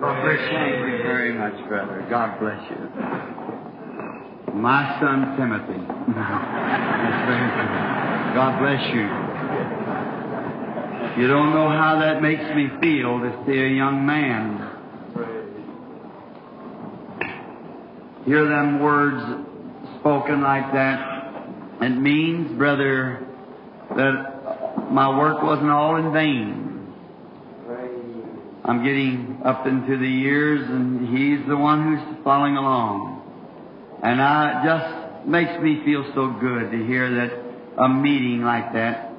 God bless you. Thank you very much, brother. God bless you. My son Timothy. God bless you. You don't know how that makes me feel to see a young man hear them words spoken like that. It means, brother, that my work wasn't all in vain. I'm getting up into the years, and he's the one who's following along. And I just makes me feel so good to hear that a meeting like that,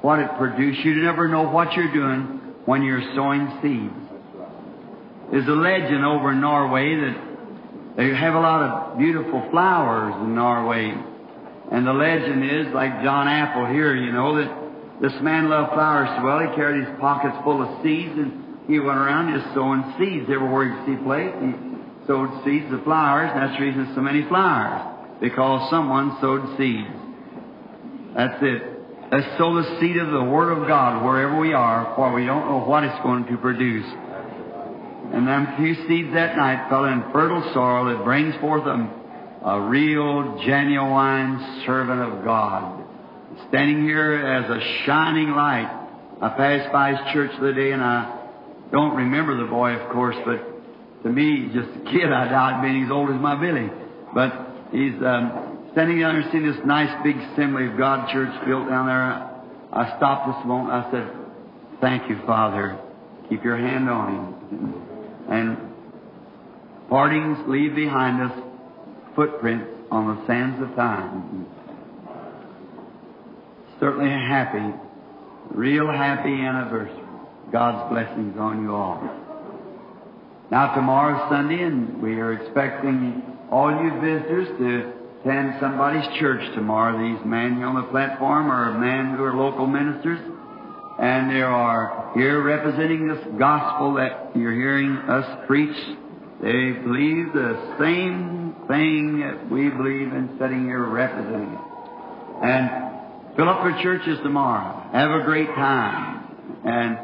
what it produced. You never know what you're doing when you're sowing seeds. There's a legend over in Norway that they have a lot of beautiful flowers in Norway. And the legend is, like John Apple here, you know, that this man loved flowers so well, he carried his pockets full of seeds and he went around just sowing seeds everywhere he place. He sowed seeds of flowers, and that's the reason so many flowers. Because someone sowed seeds. That's it. Let's sow the seed of the Word of God wherever we are, for we don't know what it's going to produce. And them few seeds that night fell in fertile soil that brings forth a, a real, genuine servant of God. Standing here as a shining light. I passed by his church the other day and I don't remember the boy, of course, but to me, just a kid, I doubt being as old as my Billy. But he's um, standing down there seeing this nice big assembly of God church built down there. I stopped this moment. I said, Thank you, Father. Keep your hand on him. And partings leave behind us footprints on the sands of time. Certainly a happy, real happy anniversary. God's blessings on you all. Now tomorrow's Sunday, and we are expecting all you visitors to attend somebody's church tomorrow. These men here on the platform are men who are local ministers, and they are here representing this gospel that you're hearing us preach. They believe the same thing that we believe in sitting here representing it. And fill up your churches tomorrow. Have a great time. And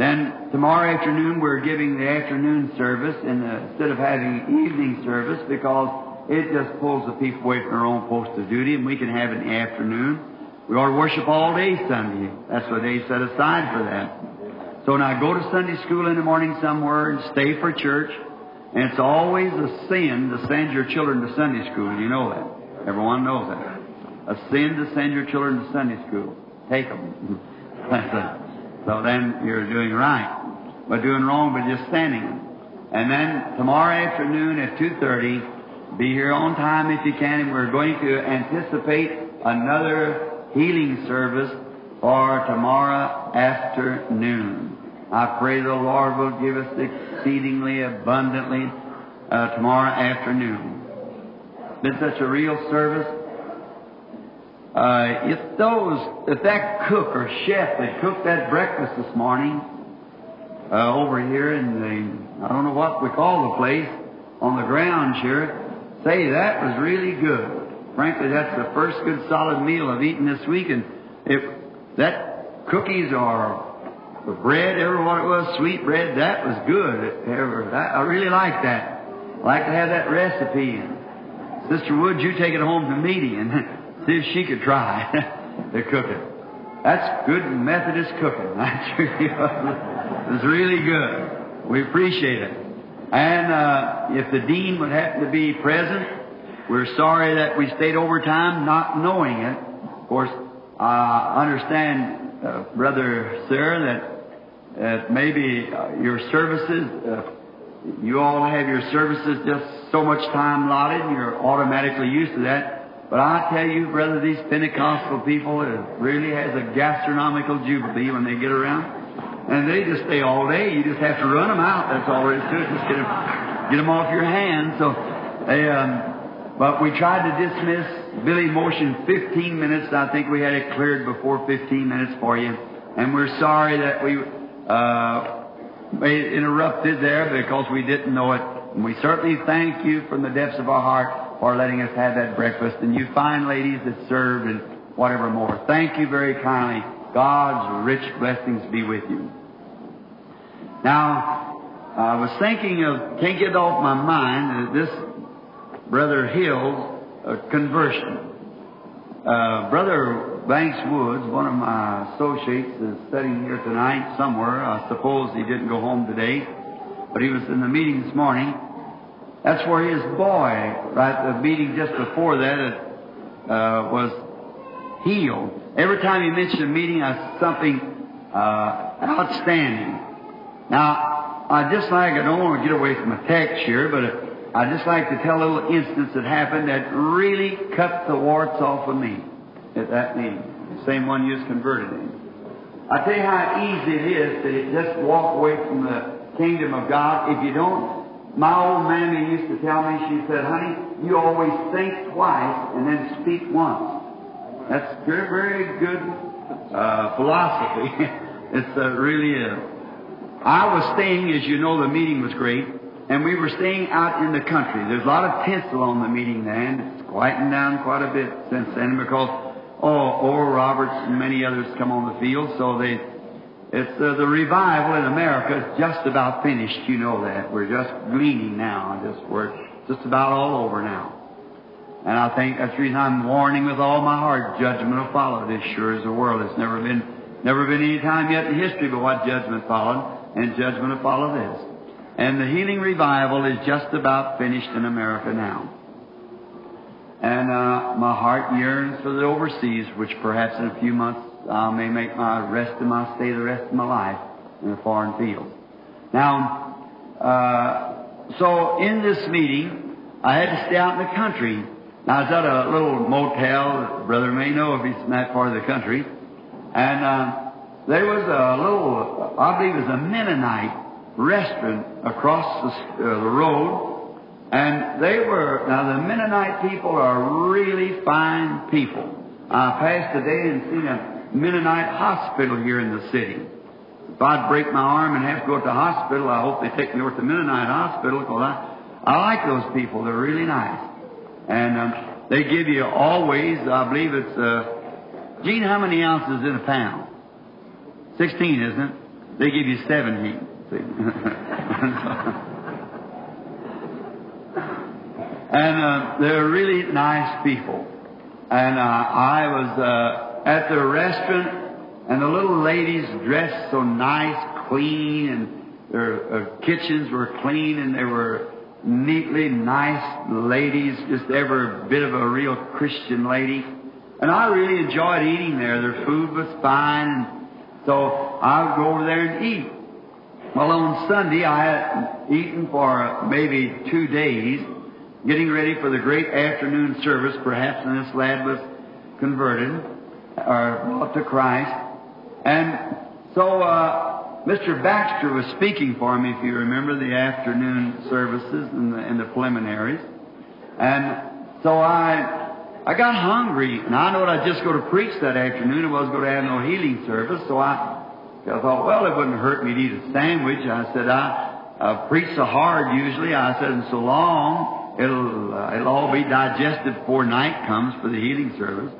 then tomorrow afternoon we're giving the afternoon service instead of having evening service because it just pulls the people away from their own post of duty and we can have it afternoon. We ought to worship all day Sunday. That's what they set aside for that. So now go to Sunday school in the morning somewhere and stay for church. And it's always a sin to send your children to Sunday school. You know that. Everyone knows that. A sin to send your children to Sunday school. Take them. That's. So then you're doing right. But doing wrong by just standing. And then tomorrow afternoon at 2.30, be here on time if you can, and we're going to anticipate another healing service for tomorrow afternoon. I pray the Lord will give us exceedingly abundantly uh, tomorrow afternoon. Been such a real service. Uh, if those, if that cook or chef that cooked that breakfast this morning uh, over here in the, I don't know what we call the place, on the grounds here, say that was really good. Frankly, that's the first good solid meal I've eaten this week, and if that cookies or the bread, ever what it was, sweet bread, that was good. Ever, that, I really like that. I like to have that recipe. And Sister Wood, you take it home to and if she could try to cook it. That's good Methodist cooking. That's it's really good. We appreciate it. And uh, if the dean would happen to be present, we're sorry that we stayed overtime, not knowing it. Of course, I understand, uh, Brother Sir, that uh, maybe uh, your services, uh, you all have your services just so much time allotted, and you're automatically used to that. But I tell you, brother, these Pentecostal people, really has a gastronomical jubilee when they get around. And they just stay all day. You just have to run them out. That's all there is to it. Just get them, get them off your hands. So they, um, but we tried to dismiss Billy Motion 15 minutes. I think we had it cleared before 15 minutes for you. And we're sorry that we uh, interrupted there because we didn't know it. And we certainly thank you from the depths of our heart for letting us have that breakfast. And you fine ladies that served and whatever more. Thank you very kindly. God's rich blessings be with you. Now, I was thinking of, can't get off my mind, this Brother Hill's uh, conversion. Uh, Brother Banks Woods, one of my associates, is sitting here tonight somewhere. I suppose he didn't go home today, but he was in the meeting this morning. That's where his boy, right, the meeting just before that, uh, was healed. Every time you mention a meeting, that's something uh, outstanding. Now, I just like, I don't want to get away from a text here, but I just like to tell a little instance that happened that really cut the warts off of me at that meeting. The same one you was converted in. I tell you how easy it is to just walk away from the kingdom of God if you don't my old mammy used to tell me, she said, honey, you always think twice and then speak once. That's very, very good uh, philosophy. it uh, really is. I was staying, as you know, the meeting was great, and we were staying out in the country. There's a lot of tinsel on the meeting then. It's quieting down quite a bit since then because, oh, Oral Roberts and many others come on the field, so they it's uh, the revival in America is just about finished. You know that. We're just gleaning now. Just we're just about all over now. And I think that's the reason I'm warning with all my heart. Judgment will follow this. Sure as the world. It's never been never been any time yet in history but what judgment followed, and judgment will follow this. And the healing revival is just about finished in America now. And uh, my heart yearns for the overseas, which perhaps in a few months I may make my rest of my stay the rest of my life in a foreign field. Now, uh, so in this meeting, I had to stay out in the country. Now, I was at a little motel, brother may know if he's in that part of the country, and uh, there was a little, I believe it was a Mennonite restaurant across the, uh, the road, and they were, now the Mennonite people are really fine people. I passed a day and seen a Mennonite hospital here in the city. If I'd break my arm and have to go to the hospital, I hope they take me over to the Mennonite hospital because I, I like those people. They're really nice. And um, they give you always, I believe it's, uh, Gene, how many ounces in a pound? 16, isn't it? They give you 17. and uh, they're really nice people. And uh, I was uh, at the restaurant, and the little ladies dressed so nice, clean, and their kitchens were clean, and they were neatly nice ladies, just every bit of a real Christian lady. And I really enjoyed eating there. Their food was fine, and so I would go over there and eat. Well, on Sunday, I had eaten for maybe two days, getting ready for the great afternoon service, perhaps, and this lad was converted or brought to Christ. And so uh, Mr. Baxter was speaking for me, if you remember, the afternoon services and the, and the preliminaries. And so I I got hungry, and I know I'd just go to preach that afternoon. I wasn't going to have no healing service, so I, I thought, well, it wouldn't hurt me to eat a sandwich. I said, I, I preach so hard usually. I said, and so long, it'll, uh, it'll all be digested before night comes for the healing service.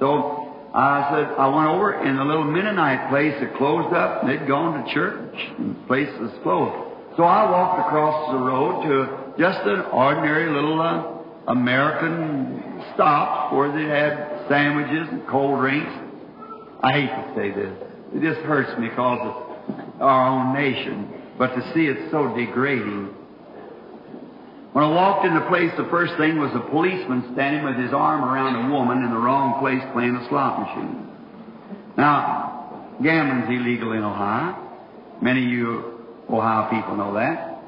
So I said, I went over in a little Mennonite place that closed up, and they'd gone to church, and the place was closed. So I walked across the road to just an ordinary little uh, American stop where they had sandwiches and cold drinks. I hate to say this. It just hurts me because it's our own nation. But to see it so degrading when I walked in the place, the first thing was a policeman standing with his arm around a woman in the wrong place playing a slot machine. Now, gambling's illegal in Ohio. Many of you Ohio people know that.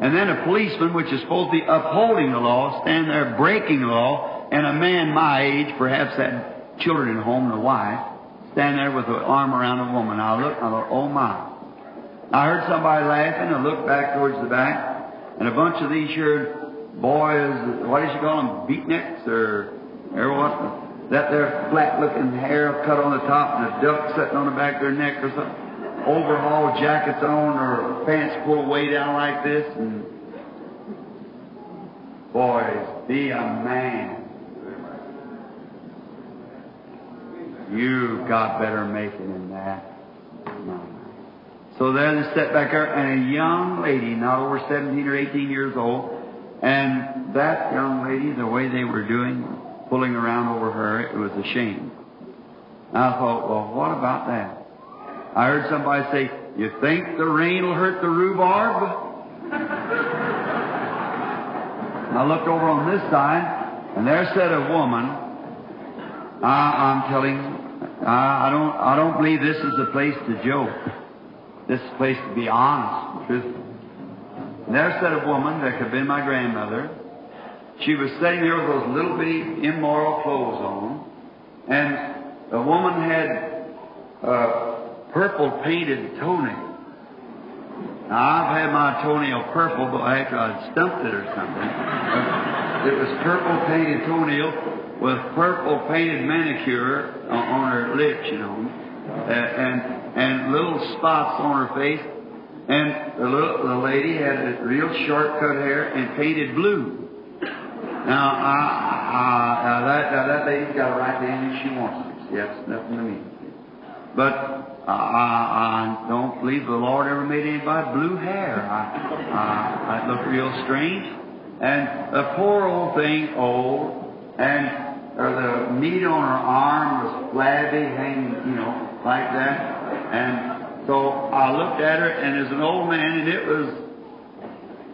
And then a policeman, which is supposed to be upholding the law, stand there breaking the law, and a man my age, perhaps had children at home and a wife, stand there with an arm around a woman. I looked, I thought, oh my. I heard somebody laughing. I looked back towards the back. And a bunch of these here boys, what did you call them, beatniks or, or what? That their flat looking hair cut on the top and a duck sitting on the back of their neck or something. Overhaul jackets on or pants pulled way down like this and boys, be a man. You got better making than that. So there they sat back there, and a young lady, not over 17 or 18 years old, and that young lady, the way they were doing, pulling around over her, it was a shame. And I thought, well, what about that? I heard somebody say, you think the rain will hurt the rhubarb? I looked over on this side, and there sat a woman. I, I'm telling, I, I don't, I don't believe this is the place to joke. This place to be honest and truthful. There sat a woman that could have been my grandmother. She was sitting there with those little bitty immoral clothes on, and the woman had purple painted toenails. Now, I've had my toenail purple, but after I'd stumped it or something. it was purple painted toenail with purple painted manicure on her lips, you know, and and little spots on her face. And the little the lady had real short cut hair and painted blue. Now, I, I, that, uh, that lady's got a right to anything she wants. Yes, nothing to me. But I, I, don't believe the Lord ever made anybody blue hair. I, I, looked real strange. And the poor old thing, old, and the meat on her arm was flabby, hanging, you know, like that. And so I looked at her, and as an old man, and it was,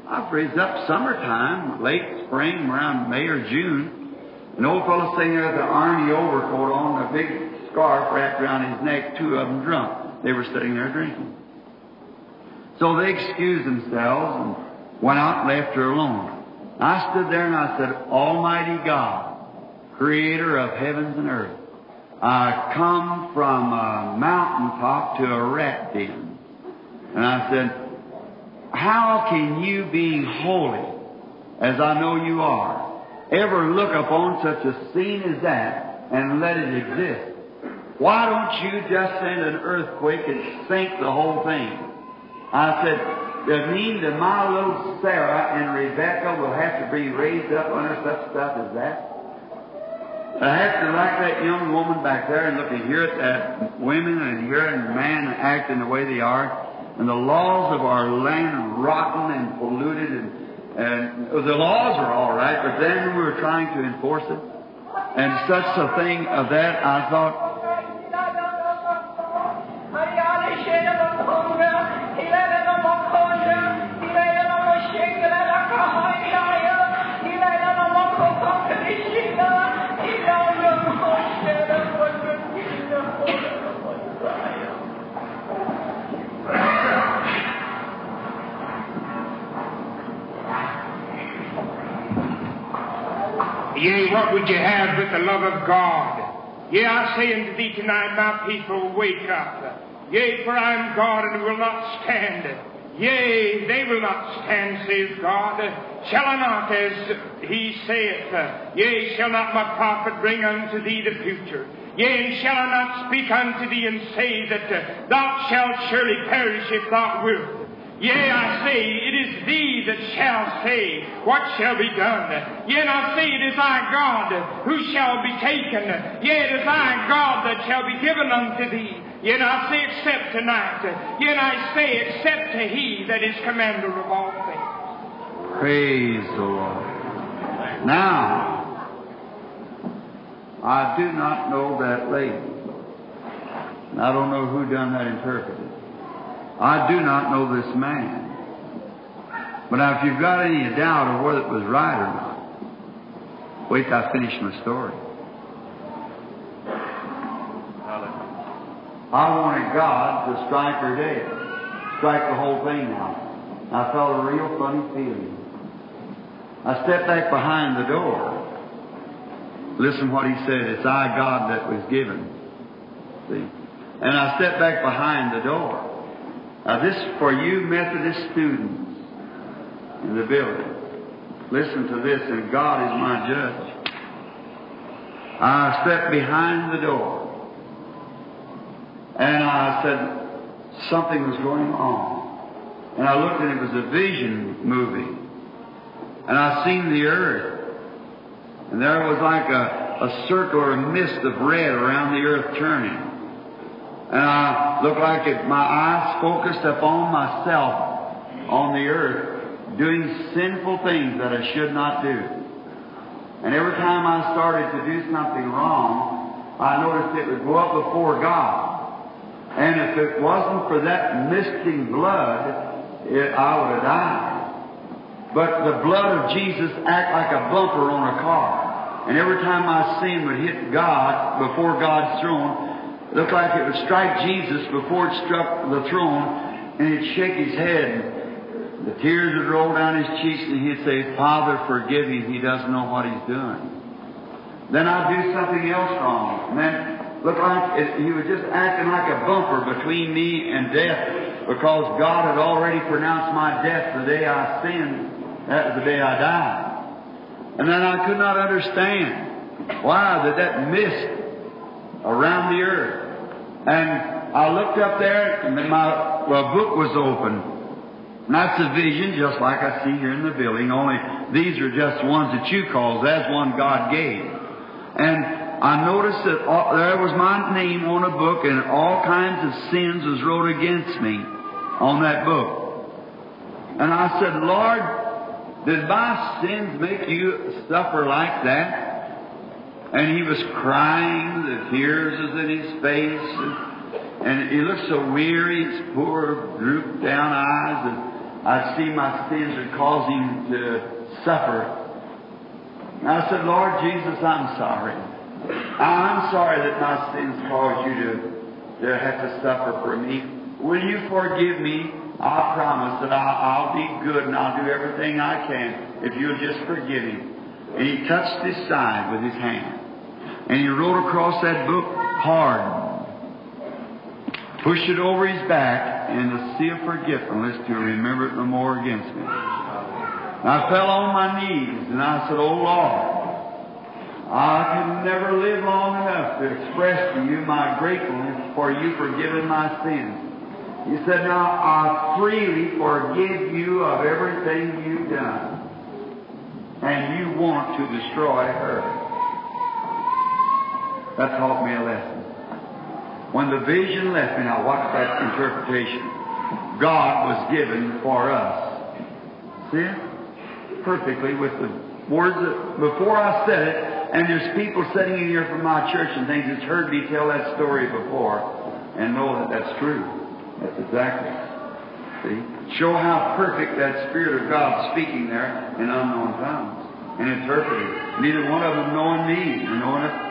I raised up summertime, late spring, around May or June. An old fellow sitting there with an army overcoat on, a big scarf wrapped around his neck, two of them drunk. They were sitting there drinking. So they excused themselves and went out and left her alone. I stood there and I said, Almighty God, creator of heavens and earth, I come from a mountaintop to a rat den. And I said, How can you, being holy, as I know you are, ever look upon such a scene as that and let it exist? Why don't you just send an earthquake and sink the whole thing? I said, that mean that my little Sarah and Rebecca will have to be raised up under such stuff as that? I have to like that young woman back there and look and hear at that women and hear at man acting the way they are, and the laws of our land rotten and polluted, and, and the laws are all right, but then we were trying to enforce it, and such a thing of that, I thought, Yea, what would you have but the love of God? Yea, I say unto thee tonight, my people, wake up. Yea, for I am God and will not stand. Yea, they will not stand, says God. Shall I not, as he saith, yea, shall not my prophet bring unto thee the future? Yea, and shall I not speak unto thee and say that thou shalt surely perish if thou wilt? Yea, I say, it is thee that shall say what shall be done. Yea, I say, it is I, God, who shall be taken. Yea, it is I, God, that shall be given unto thee. Yea, I say, except tonight. Yea, I say, except to he that is commander of all things. Praise the Lord. Now, I do not know that lady. I don't know who done that interpreted. I do not know this man. But now, if you've got any doubt of whether it was right or not, wait till I finish my story. I wanted God to strike her dead, strike the whole thing out. I felt a real funny feeling. I stepped back behind the door. Listen what he said. It's I, God, that was given. See? And I stepped back behind the door. Now, this for you Methodist students in the building. Listen to this, and God is my judge. I stepped behind the door. And I said, something was going on. And I looked and it was a vision moving. And I seen the earth. And there was like a, a circle or a mist of red around the earth turning. And I looked like it, my eyes focused upon myself on the earth, doing sinful things that I should not do. And every time I started to do something wrong, I noticed it would go up before God. And if it wasn't for that misting blood, it, I would have died. But the blood of Jesus act like a bumper on a car. And every time my sin would hit God before God's throne, looked like it would strike Jesus before it struck the throne, and he'd shake his head. The tears would roll down his cheeks, and he'd say, Father, forgive him. He doesn't know what he's doing. Then I'd do something else wrong. And then looked like it, he was just acting like a bumper between me and death because God had already pronounced my death the day I sinned. That was the day I died. And then I could not understand why that that mist around the earth. And I looked up there, and my well, book was open. And that's a vision, just like I see here in the building, only these are just ones that you call. That's one God gave. And I noticed that all, there was my name on a book, and all kinds of sins was wrote against me on that book. And I said, Lord, did my sins make you suffer like that? And he was crying, the tears was in his face, and, and he looked so weary, his poor drooped down eyes, and I see my sins are causing him to suffer. And I said, Lord Jesus, I'm sorry. I'm sorry that my sins caused you to, to have to suffer for me. Will you forgive me? I promise that I'll, I'll be good and I'll do everything I can if you'll just forgive me. And he touched his side with his hand. And he wrote across that book, hard. Pushed it over his back in the sea of forgetfulness to remember it no more against me. And I fell on my knees and I said, Oh Lord, I can never live long enough to express to you my gratefulness for you forgiving my sins. He said, Now I freely forgive you of everything you've done. And you want to destroy her. That taught me a lesson. When the vision left me, I watched that interpretation. God was given for us. See it? Perfectly with the words that, before I said it, and there's people sitting in here from my church and things that's heard me tell that story before and know that that's true. That's exactly. See? Show how perfect that Spirit of God speaking there in unknown tongues and interpreting. Neither one of them knowing me or knowing it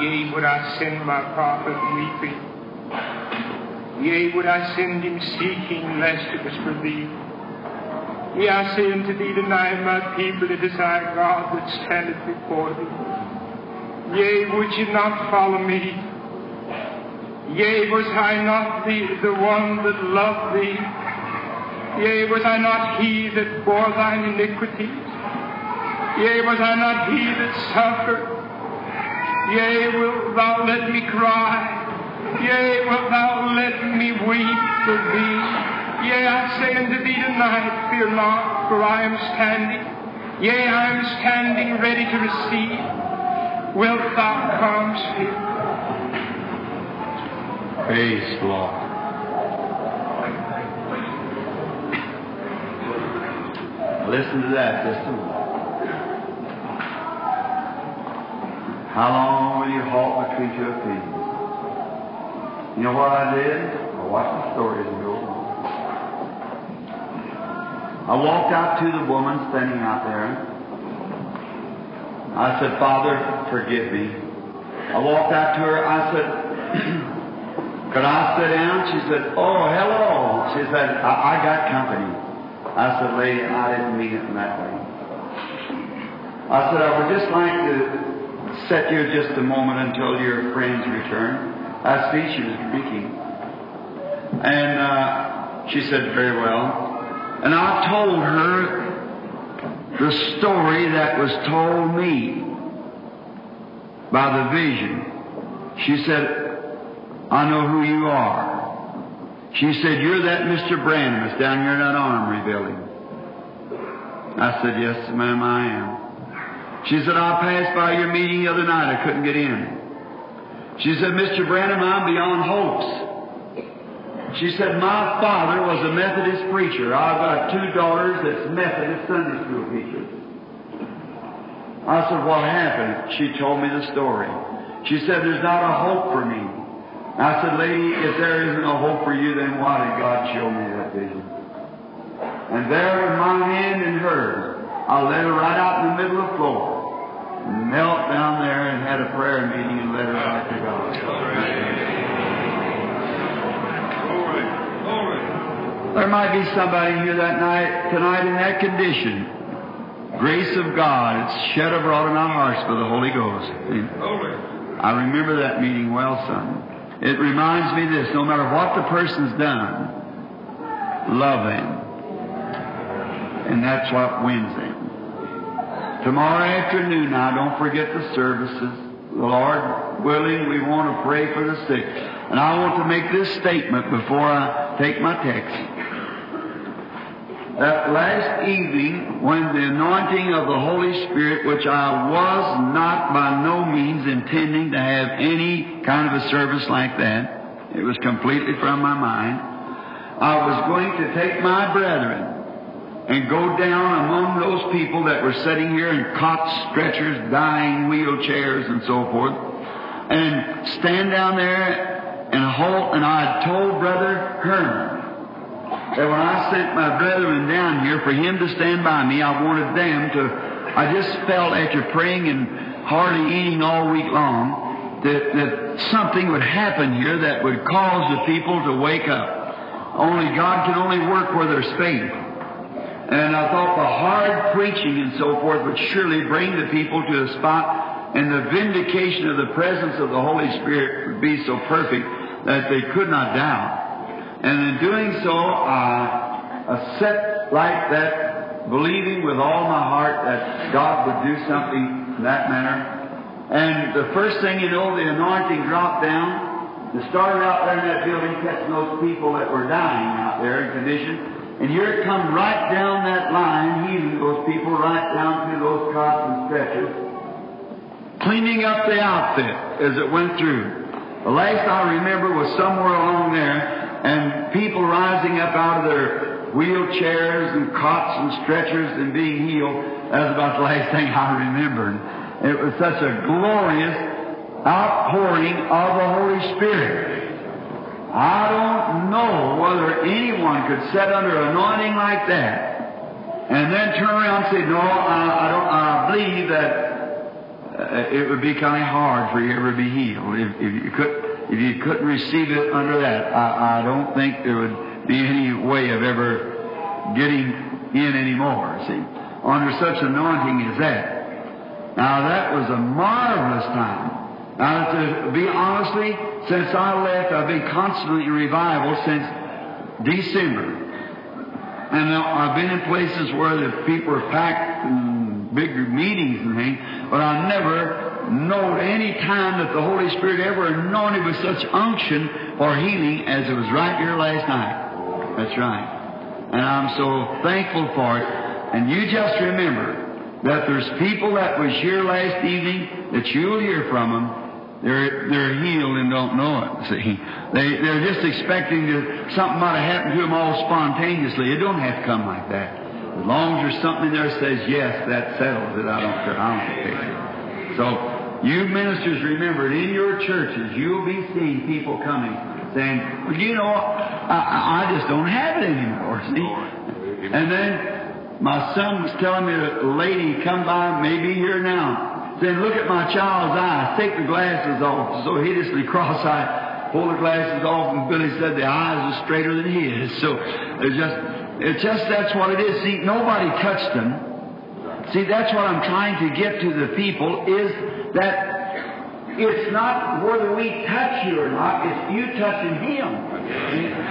Yea, would I send my prophet weeping? Yea, would I send him seeking, lest it was for thee? Yea, I say unto thee tonight, my people, it is I, God, that standeth before thee. Yea, would you not follow me? Yea, was I not the, the one that loved thee? Yea, was I not he that bore thine iniquities? Yea, was I not he that suffered? Yea, wilt thou let me cry? Yea, wilt thou let me weep for thee? Yea, I say unto thee tonight, fear not, for I am standing. Yea, I am standing ready to receive. Wilt thou come, Spirit? Praise the Lord. Listen to that a. How long will you halt between two opinions? You know what I did? I watched the stories and on. I walked out to the woman standing out there. I said, Father, forgive me. I walked out to her. I said, Could I sit down? She said, Oh, hello. She said, I, I got company. I said, Lady, I didn't mean it in that way. I said, I would just like to sit here just a moment until your friends return. I see she was drinking. And uh, she said, Very well. And I told her the story that was told me by the vision. She said, I know who you are. She said, You're that Mr. Branham that's down here in that armory building. I said, Yes, ma'am, I am. She said, I passed by your meeting the other night. I couldn't get in. She said, Mr. Branham, I'm beyond hopes. She said, My father was a Methodist preacher. I've got two daughters that's Methodist Sunday school teachers. I said, What happened? She told me the story. She said, There's not a hope for me. I said, Lady, if there isn't a hope for you, then why did God show me that vision? And there in my hand and hers, I led her right out in the middle of the floor, knelt down there and had a prayer meeting and led her right to God. There might be somebody here that night, tonight in that condition. Grace of God, it's shed abroad in our hearts by the Holy Ghost. I remember that meeting well, son. It reminds me this, no matter what the person's done, love them. And that's what wins them. Tomorrow afternoon now, don't forget the services. The Lord willing, we want to pray for the sick. And I want to make this statement before I take my text that last evening when the anointing of the Holy Spirit, which I was not by no means intending to have any kind of a service like that, it was completely from my mind, I was going to take my brethren and go down among those people that were sitting here in cots, stretchers, dying, wheelchairs, and so forth, and stand down there and hold, and I told Brother Herman, that when I sent my brethren down here for him to stand by me, I wanted them to. I just felt after praying and hardly eating all week long that, that something would happen here that would cause the people to wake up. Only God can only work where there's faith. And I thought the hard preaching and so forth would surely bring the people to a spot, and the vindication of the presence of the Holy Spirit would be so perfect that they could not doubt. And in doing so, I, sat like that, believing with all my heart that God would do something in that manner. And the first thing you know, the anointing dropped down. It started out there in that building, catching those people that were dying out there in condition. And here it come right down that line, healing those people right down through those cots and stretchers, cleaning up the outfit as it went through. The last I remember was somewhere along there, and people rising up out of their wheelchairs and cots and stretchers and being healed. That was about the last thing I remembered. It was such a glorious outpouring of the Holy Spirit. I don't know whether anyone could sit under anointing like that and then turn around and say, "No, I, I don't. I believe that uh, it would be kind of hard for you ever to be healed if, if you could." If you couldn't receive it under that, I, I don't think there would be any way of ever getting in anymore, see, under such anointing as that. Now, that was a marvelous time. Now, to be honestly, since I left, I've been constantly in revival since December. And uh, I've been in places where the people are packed and big meetings and things, but I never know any time that the Holy Spirit ever anointed with such unction or healing as it was right here last night. That's right. And I'm so thankful for it. And you just remember that there's people that was here last evening that you'll hear from them. They're, they're healed and don't know it. See, they, they're just expecting that something might have happened to them all spontaneously. It don't have to come like that. As long as there's something there that says, yes, that settles it, I don't care. I don't care. So, you ministers remember, in your churches, you'll be seeing people coming saying, well, you know, I, I just don't have it anymore, see? And then my son was telling me a lady come by, maybe here now, saying, look at my child's eyes, take the glasses off. So hideously cross-eyed, pull the glasses off, and Billy said the eyes are straighter than his. So it's just, it's just that's what it is. See, nobody touched them. See, that's what I'm trying to get to the people is that it's not whether we touch you or not, it's you touching Him.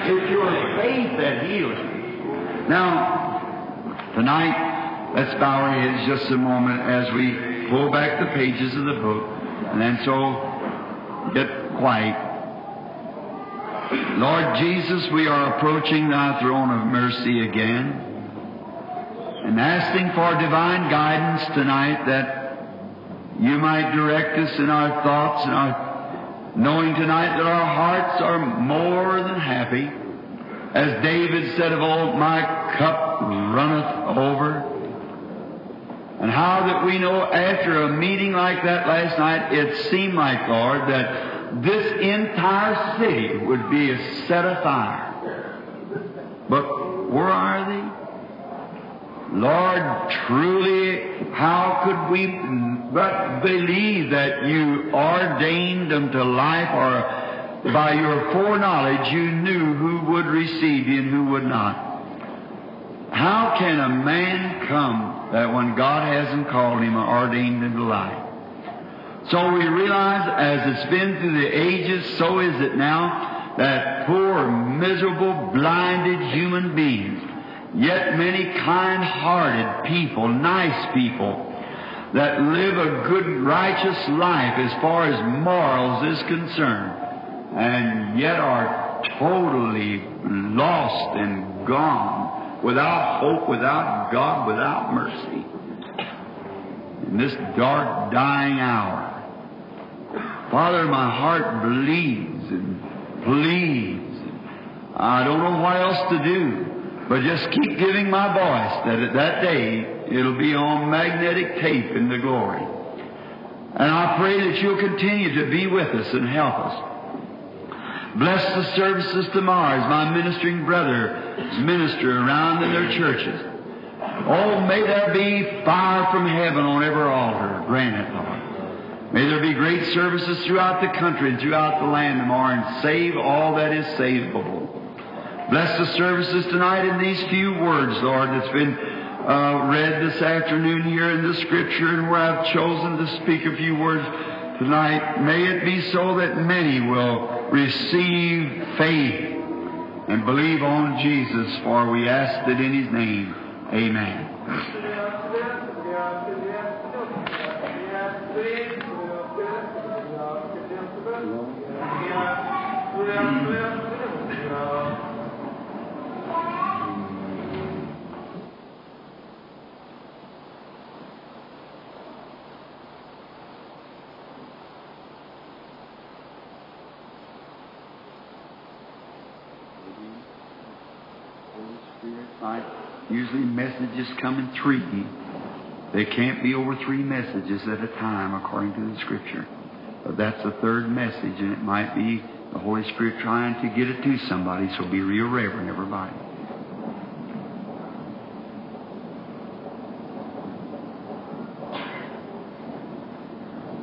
It's your faith that heals you. Now, tonight, let's bow our heads just a moment as we pull back the pages of the book, and then so get quiet. Lord Jesus, we are approaching thy throne of mercy again and asking for divine guidance tonight that you might direct us in our thoughts and our knowing tonight that our hearts are more than happy. As David said of old, my cup runneth over. And how that we know after a meeting like that last night, it seemed like, Lord, that this entire city would be set afire. But where are they? Lord, truly, how could we but believe that you ordained them to life or by your foreknowledge you knew who would receive you and who would not? How can a man come that when God hasn't called him or ordained him to life? So we realize as it's been through the ages, so is it now, that poor, miserable, blinded human beings Yet many kind-hearted people, nice people, that live a good, righteous life as far as morals is concerned, and yet are totally lost and gone, without hope, without God, without mercy. In this dark, dying hour, Father, my heart bleeds and bleeds. I don't know what else to do. But just keep giving my voice that at that day it'll be on magnetic tape in the glory. And I pray that you'll continue to be with us and help us. Bless the services tomorrow as my ministering brother minister around in their churches. Oh, may there be fire from heaven on every altar. Grant it, Lord. May there be great services throughout the country and throughout the land tomorrow and save all that is savable. Bless the services tonight in these few words, Lord, that's been uh, read this afternoon here in the Scripture, and where I've chosen to speak a few words tonight. May it be so that many will receive faith and believe on Jesus, for we ask it in His name. Amen. Usually messages come in three. They can't be over three messages at a time according to the Scripture. But that's the third message, and it might be the Holy Spirit trying to get it to somebody, so be real reverent, everybody.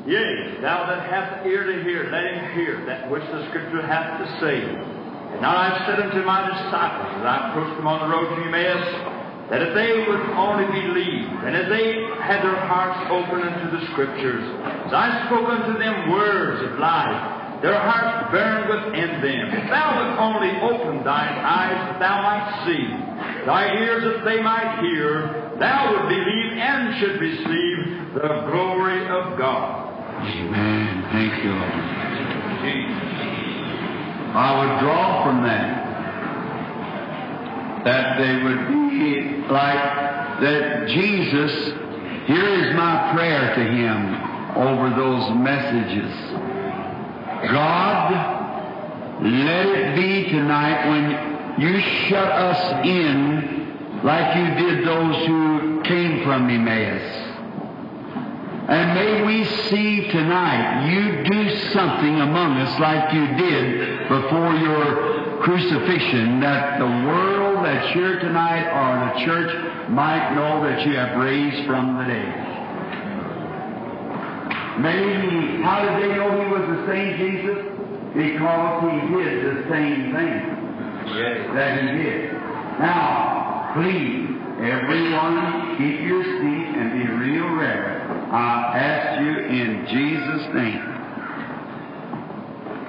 Yea, thou that hast ear to hear, let him hear that which the Scripture hath to say. And now I've said unto my disciples, as I approached them on the road to Emmaus, that if they would only believe, and if they had their hearts open unto the Scriptures, as I spoke unto them words of life, their hearts burned within them. If thou would only open thine eyes that thou might see, thy ears that they might hear, thou would believe and should receive the glory of God. Amen. Thank you, Lord. I would draw from that that they would be like that Jesus, here is my prayer to him over those messages. God, let it be tonight when you shut us in like you did those who came from Emmaus. And may we see tonight you do something among us like you did before your crucifixion, that the world that's here tonight or the church might know that you have raised from the dead. Maybe, how did they know he was the same Jesus? Because he did the same thing that he did. Now, please, everyone, keep your seat and be real reverent. I ask you in Jesus' name.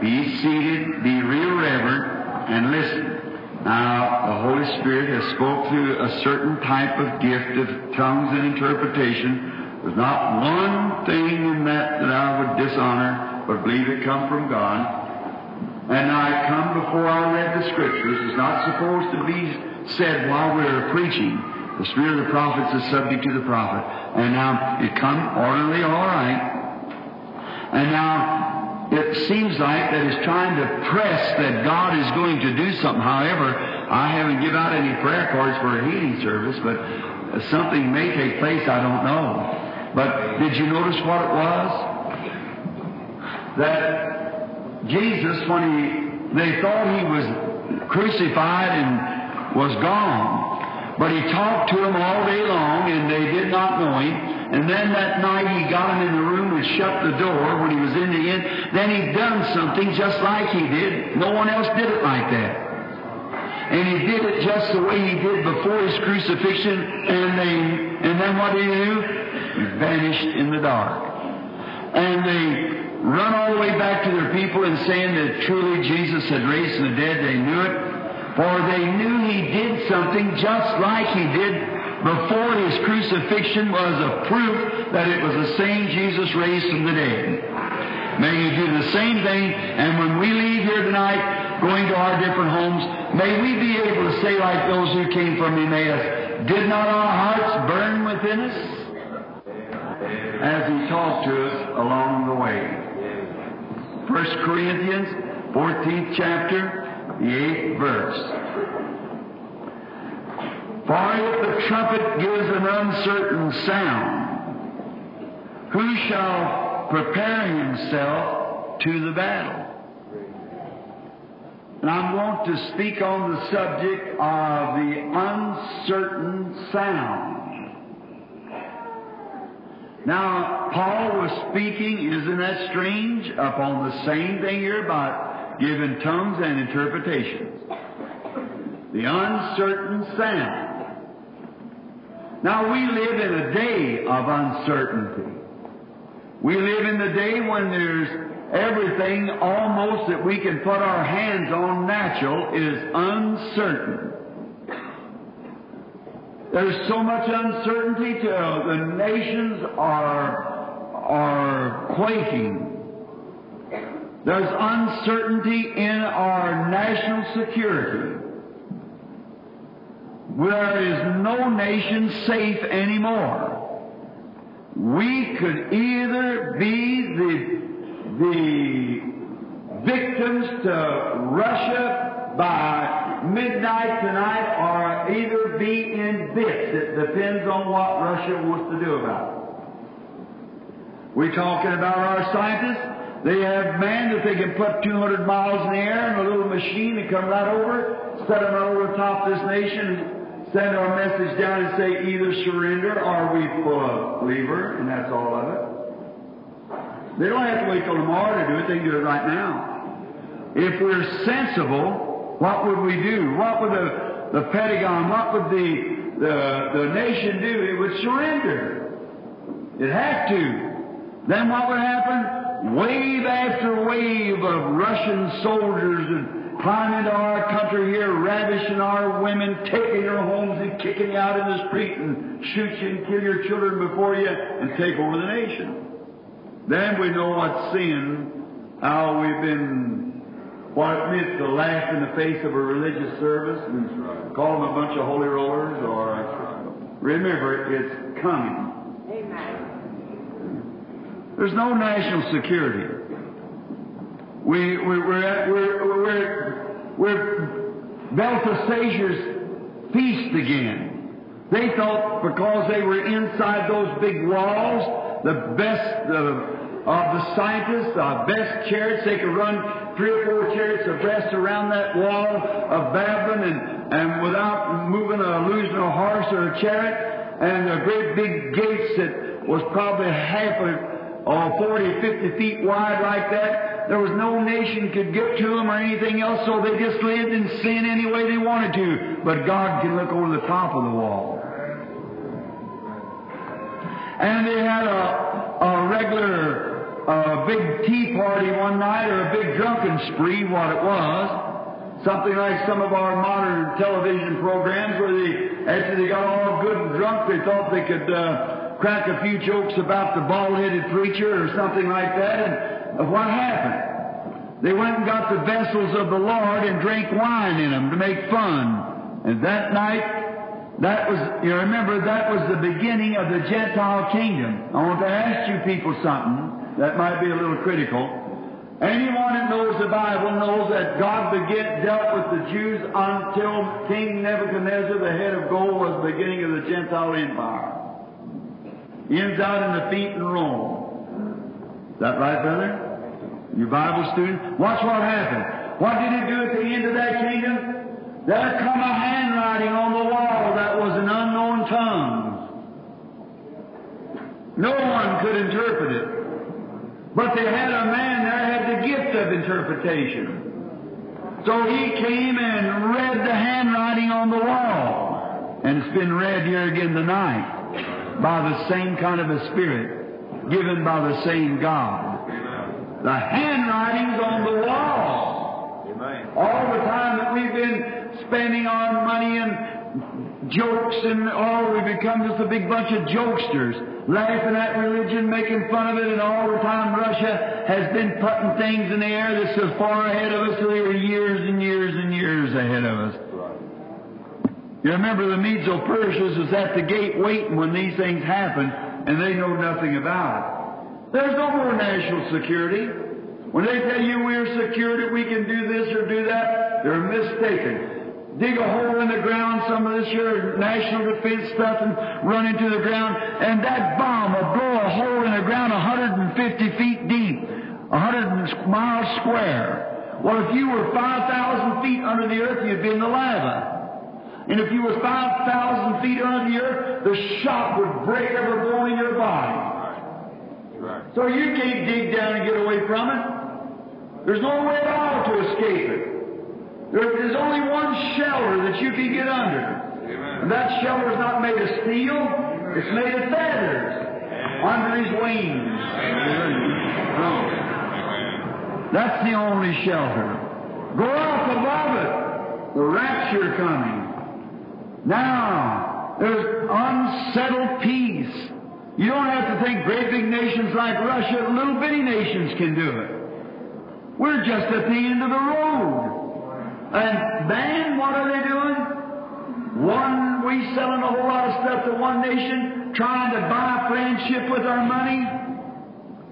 Be seated, be real reverent, and listen. Now, the Holy Spirit has spoke through a certain type of gift of tongues and interpretation. There's not one thing in that that I would dishonor, but believe it come from God. And I come before I read the Scriptures. It's not supposed to be said while we're preaching. The spirit of the prophets is subject to the prophet. And now it come orderly, all right. And now it seems like that it's trying to press that God is going to do something. However, I haven't given out any prayer cards for a healing service, but something may take place. I don't know. But did you notice what it was? That Jesus, when he they thought he was crucified and was gone, but he talked to them all day long, and they did not know him. And then that night he got them in the room and shut the door when he was in the inn. Then he done something just like he did. No one else did it like that. And he did it just the way he did before his crucifixion. And they, and then what did he do? He vanished in the dark. And they run all the way back to their people and saying that truly Jesus had raised from the dead. They knew it. For they knew he did something just like he did before his crucifixion was a proof that it was the same Jesus raised from the dead. May you do the same thing, and when we leave here tonight, going to our different homes, may we be able to say like those who came from Emmaus, did not our hearts burn within us? As he talked to us along the way. First Corinthians, 14th chapter, the eighth verse. For if the trumpet gives an uncertain sound, who shall prepare himself to the battle? And I'm going to speak on the subject of the uncertain sound. Now, Paul was speaking, isn't that strange, upon the same thing here about giving tongues and interpretations. The uncertain sound. Now, we live in a day of uncertainty. We live in the day when there's everything almost that we can put our hands on natural is uncertain. There's so much uncertainty till the nations are, are quaking. There's uncertainty in our national security. There is no nation safe anymore. We could either be the, the victims to Russia by midnight tonight or either be in bits. It depends on what Russia wants to do about it. We're talking about our scientists. They have man that they can put 200 miles in the air in a little machine and come right over, set them right over the top of this nation, send our message down and say either surrender or we pull a lever, and that's all of it. They don't have to wait till tomorrow to do it, they can do it right now. If we're sensible, what would we do? What would the, the Pentagon, what would the, the, the nation do? It would surrender. It had to. Then what would happen? Wave after wave of Russian soldiers and climb into our country here, ravishing our women, taking your homes and kicking you out in the street and shoot you and kill your children before you and take over the nation. Then we know what sin, how we've been, what it means to laugh in the face of a religious service and call them a bunch of holy rollers or remember it's coming. There's no national security. We, we, we're, at, we're, we're, we're Belteshazzar's feast again. They thought because they were inside those big walls, the best uh, of the scientists, the best chariots, they could run three or four chariots abreast around that wall of Babylon and, and without moving or losing a horse or a chariot, and the great big gates that was probably half a or 40, 50 feet wide like that. There was no nation could get to them or anything else, so they just lived in sin any way they wanted to. But God can look over the top of the wall. And they had a, a regular uh, big tea party one night or a big drunken spree, what it was. Something like some of our modern television programs where they, after they got all good and drunk, they thought they could uh, crack a few jokes about the bald-headed preacher or something like that. And uh, what happened? They went and got the vessels of the Lord and drank wine in them to make fun. And that night, that was, you remember, that was the beginning of the Gentile kingdom. I want to ask you people something that might be a little critical. Anyone that knows the Bible knows that God began, dealt with the Jews until King Nebuchadnezzar, the head of gold, was the beginning of the Gentile empire. Ends out in the feet in Rome. Is that right, brother? You Bible student? Watch what happened. What did he do at the end of that kingdom? There come a handwriting on the wall that was in unknown tongues. No one could interpret it. But they had a man there had the gift of interpretation. So he came and read the handwriting on the wall. And it's been read here again tonight by the same kind of a spirit given by the same God. The handwriting's on the wall. All the time that we've been spending our money and jokes and all, we become just a big bunch of jokesters laughing at religion, making fun of it, and all the time Russia has been putting things in the air that's so far ahead of us, so they were years and years and years ahead of us. You remember the Medes Persians was at the gate waiting when these things happened, and they know nothing about it. There's no more national security. When they tell you we're secure, that we can do this or do that, they're mistaken dig a hole in the ground, some of this here national defense stuff, and run into the ground, and that bomb will blow a hole in the ground 150 feet deep, 100 miles square. Well, if you were 5,000 feet under the earth, you'd be in the lava. And if you were 5,000 feet under the earth, the shock would break every bone in your body. So you can't dig down and get away from it. There's no way at all to escape it. There's only one shelter that you can get under. And that shelter is not made of steel, it's made of feathers under his wings. That's the only shelter. Go up above it. The rapture coming. Now, there's unsettled peace. You don't have to think great big nations like Russia, little bitty nations can do it. We're just at the end of the road. And then what are they doing? One, we selling a whole lot of stuff to one nation, trying to buy friendship with our money.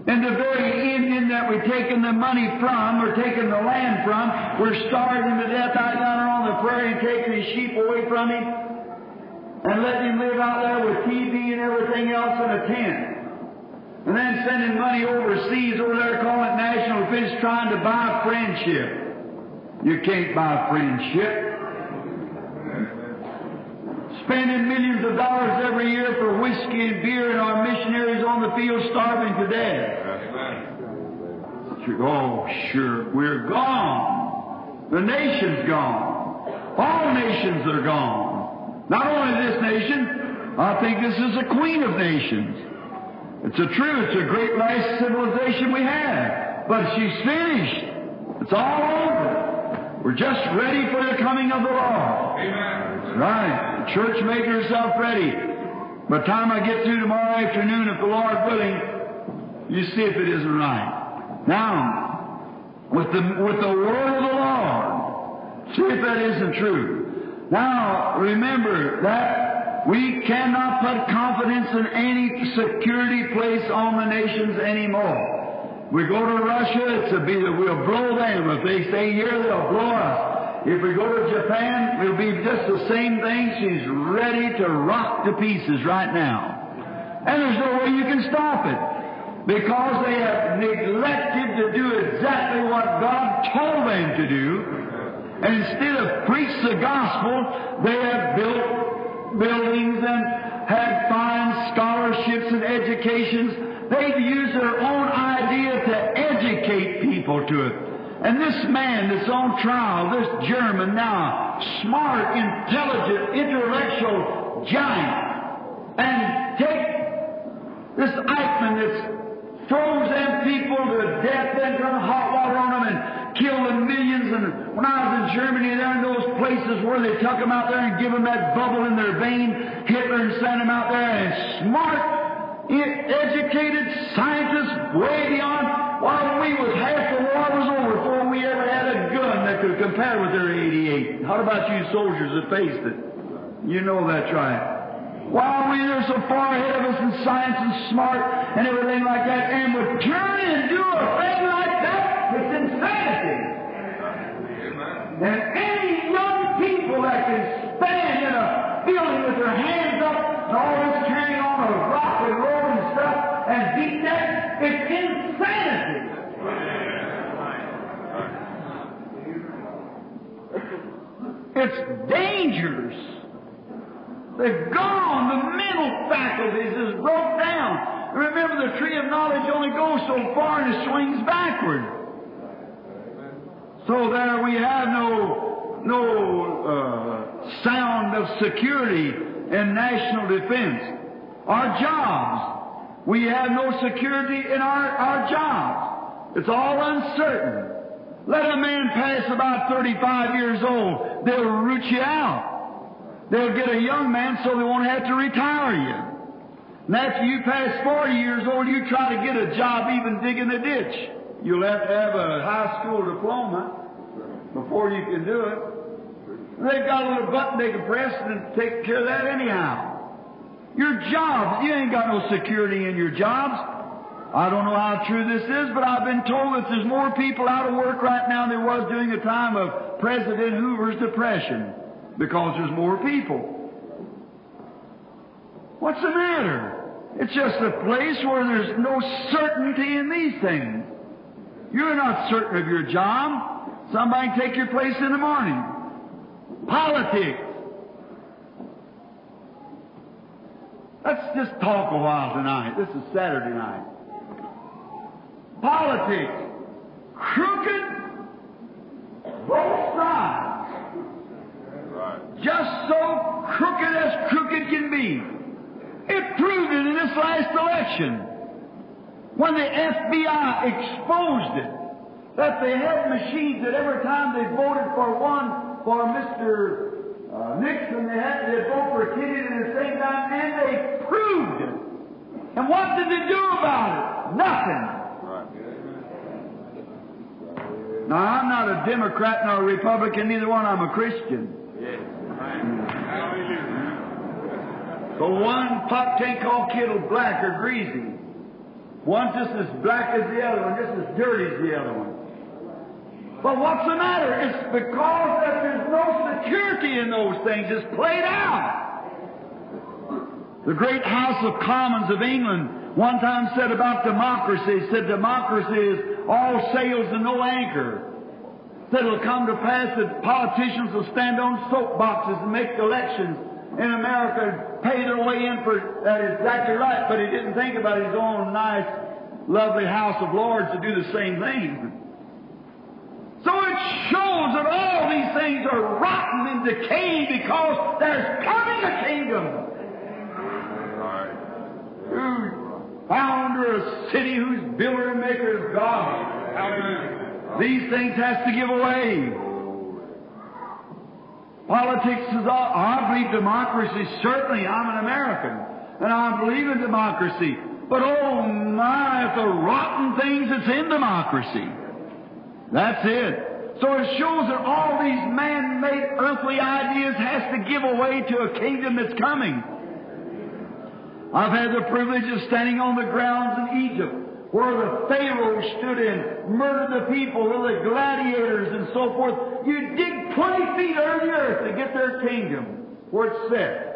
And the very Indian that we're taking the money from, or taking the land from, we're starving to death out yonder on the prairie and taking his sheep away from him and letting him live out there with TV and everything else in a tent. And then sending money overseas over there calling it national defense trying to buy friendship. You can't buy friendship. Spending millions of dollars every year for whiskey and beer, and our missionaries on the field starving to death. Oh, sure, we're gone. The nation's gone. All nations are gone. Not only this nation, I think this is a queen of nations. It's a true, it's a great last civilization we have. But she's finished. It's all over. We're just ready for the coming of the Lord. Amen. Right. The church make herself ready. By the time I get through tomorrow afternoon, if the Lord willing, you see if it isn't right. Now, with the, with the word of the Lord, see if that isn't true. Now, remember that we cannot put confidence in any security place on the nations anymore. We go to Russia, it's a be that we'll blow them. If they stay here, they'll blow us. If we go to Japan, it'll be just the same thing. She's ready to rock to pieces right now. And there's no way you can stop it. Because they have neglected to do exactly what God told them to do. And instead of preach the gospel, they have built buildings and had fine scholarships and educations They've used their own idea to educate people to it. And this man that's on trial, this German now, smart, intelligent, intellectual giant, and take this Eichmann that's froze them people to death, then turn hot water on them and kill the millions. And when I was in Germany, there in those places where they took them out there and give them that bubble in their vein, Hitler and sent them out there and smart, educated scientists way beyond. While we was half the war was over before we ever had a gun that could compare with their 88. How about you soldiers that faced it? You know that's right while we are so far ahead of us in science and smart and everything like that, and would turn and do a thing like that, it's insanity. And any young people that can stand in a building with their hands up and always carrying on a rock and roll and stuff and beat that, it's insanity. It's dangerous. They've gone. The mental faculties is broke down. Remember, the tree of knowledge only goes so far and it swings backward. So there we have no no uh, sound of security in national defense. Our jobs. We have no security in our, our jobs. It's all uncertain. Let a man pass about 35 years old, they'll root you out. They'll get a young man so they won't have to retire you. And after you pass 40 years old, you try to get a job even digging a ditch. You'll have to have a high school diploma before you can do it. They've got a little button they can press and take care of that anyhow. Your job, you ain't got no security in your jobs. I don't know how true this is, but I've been told that there's more people out of work right now than there was during the time of President Hoover's Depression because there's more people. What's the matter? It's just a place where there's no certainty in these things. You're not certain of your job. Somebody take your place in the morning. Politics. Let's just talk a while tonight. This is Saturday night. Politics. Crooked. Both sides just so crooked as crooked can be. It proved it in this last election when the FBI exposed it that they had machines that every time they voted for one for Mr. Uh, Nixon, they had to vote for Kennedy at the same time, and they proved it. And what did they do about it? Nothing. Now, I'm not a Democrat nor a Republican, neither one. I'm a Christian. The one pot tank all kittled black or greasy. One just as black as the other one, just as dirty as the other one. But what's the matter? It's because that there's no security in those things. It's played out. The great House of Commons of England one time said about democracy, said democracy is all sails and no anchor that it'll come to pass that politicians will stand on soapboxes and make elections in America, and pay their way in for that is exactly right, but he didn't think about his own nice, lovely House of Lords to do the same thing. So it shows that all these things are rotten and decaying because there's coming a kingdom. Whose founder a city whose builder and maker is God. These things has to give away. Politics is all, I believe democracy, certainly I'm an American, and I believe in democracy. But oh my, the rotten things that's in democracy. That's it. So it shows that all these man-made earthly ideas has to give away to a kingdom that's coming. I've had the privilege of standing on the grounds in Egypt where the Pharaoh stood and murdered the people, where the gladiators and so forth. You dig 20 feet under the earth to get their kingdom, where it's set.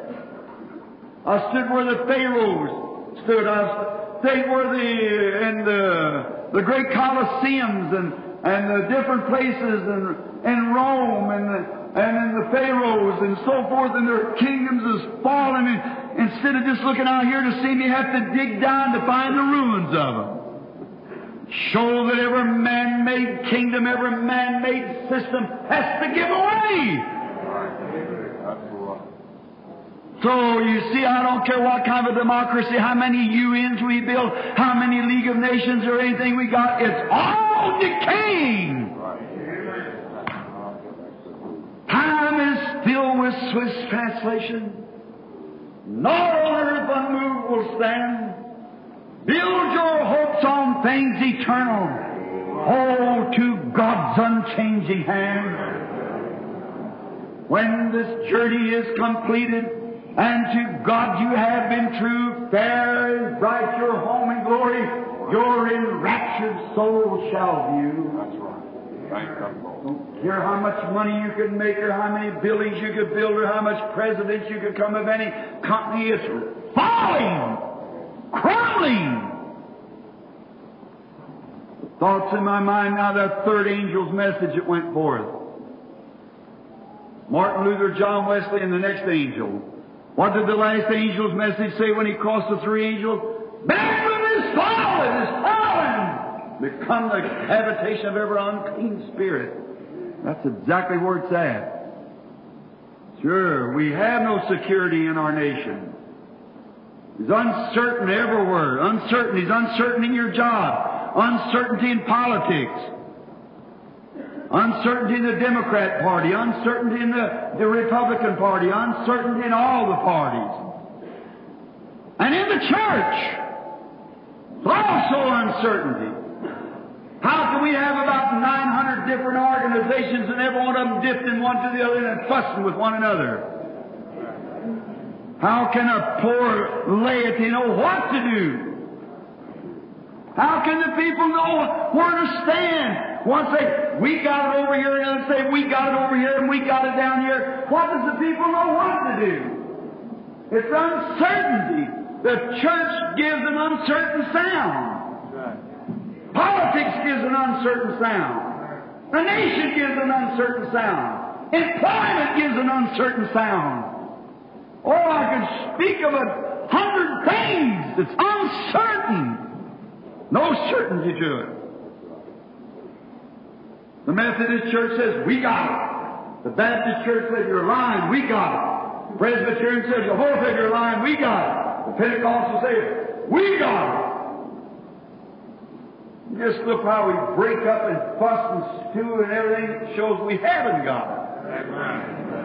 I stood where the Pharaohs stood. I stayed where the, in the, the great Colosseums and, and the different places and, in Rome and the, and in the Pharaohs and so forth, and their kingdoms is falling And instead of just looking out here to see me, have to dig down to find the ruins of them show that every man-made kingdom, every man-made system has to give away. So you see, I don't care what kind of democracy, how many UNs we build, how many League of Nations or anything we got, it's all decaying. Time is filled with Swiss translation. Not on earth unmovable stand. Build your hopes on things eternal. Oh, to God's unchanging hand. When this journey is completed, and to God you have been true, fair and bright your home and glory, your enraptured soul shall view. That's right. Thank God. Don't care how much money you can make or how many buildings you could build or how much presidents you could come of any company. It's falling, crumbling. Thoughts in my mind now that third angel's message that went forth. Martin Luther, John Wesley, and the next angel. What did the last angel's message say when he crossed the three angels? Babylon is fallen, is fallen! Become the habitation of every unclean spirit. That's exactly where it's at. Sure, we have no security in our nation. It's uncertain everywhere. Uncertainty is uncertain in your job. Uncertainty in politics. Uncertainty in the Democrat Party. Uncertainty in the, the Republican Party. Uncertainty in all the parties. And in the church. Also uncertainty. How can we have about 900 different organizations and every one of them dipped in one to the other and fussing with one another? How can a poor laity know what to do? How can the people know where to stand? One say, we got it over here, and another say, we got it over here, and we got it down here. What does the people know what to do? It's uncertainty. The church gives an uncertain sound. Politics gives an uncertain sound. The nation gives an uncertain sound. Employment gives an uncertain sound. Oh, I could speak of a hundred things. It's uncertain. No certainty to it. The Methodist Church says, we got it. The Baptist Church says, you're lying, we got it. The Presbyterian says, Jehovah said, you're lying, we got it. The Pentecostal says, we got it. Just look how we break up and fuss and stew and everything. Shows we haven't got it.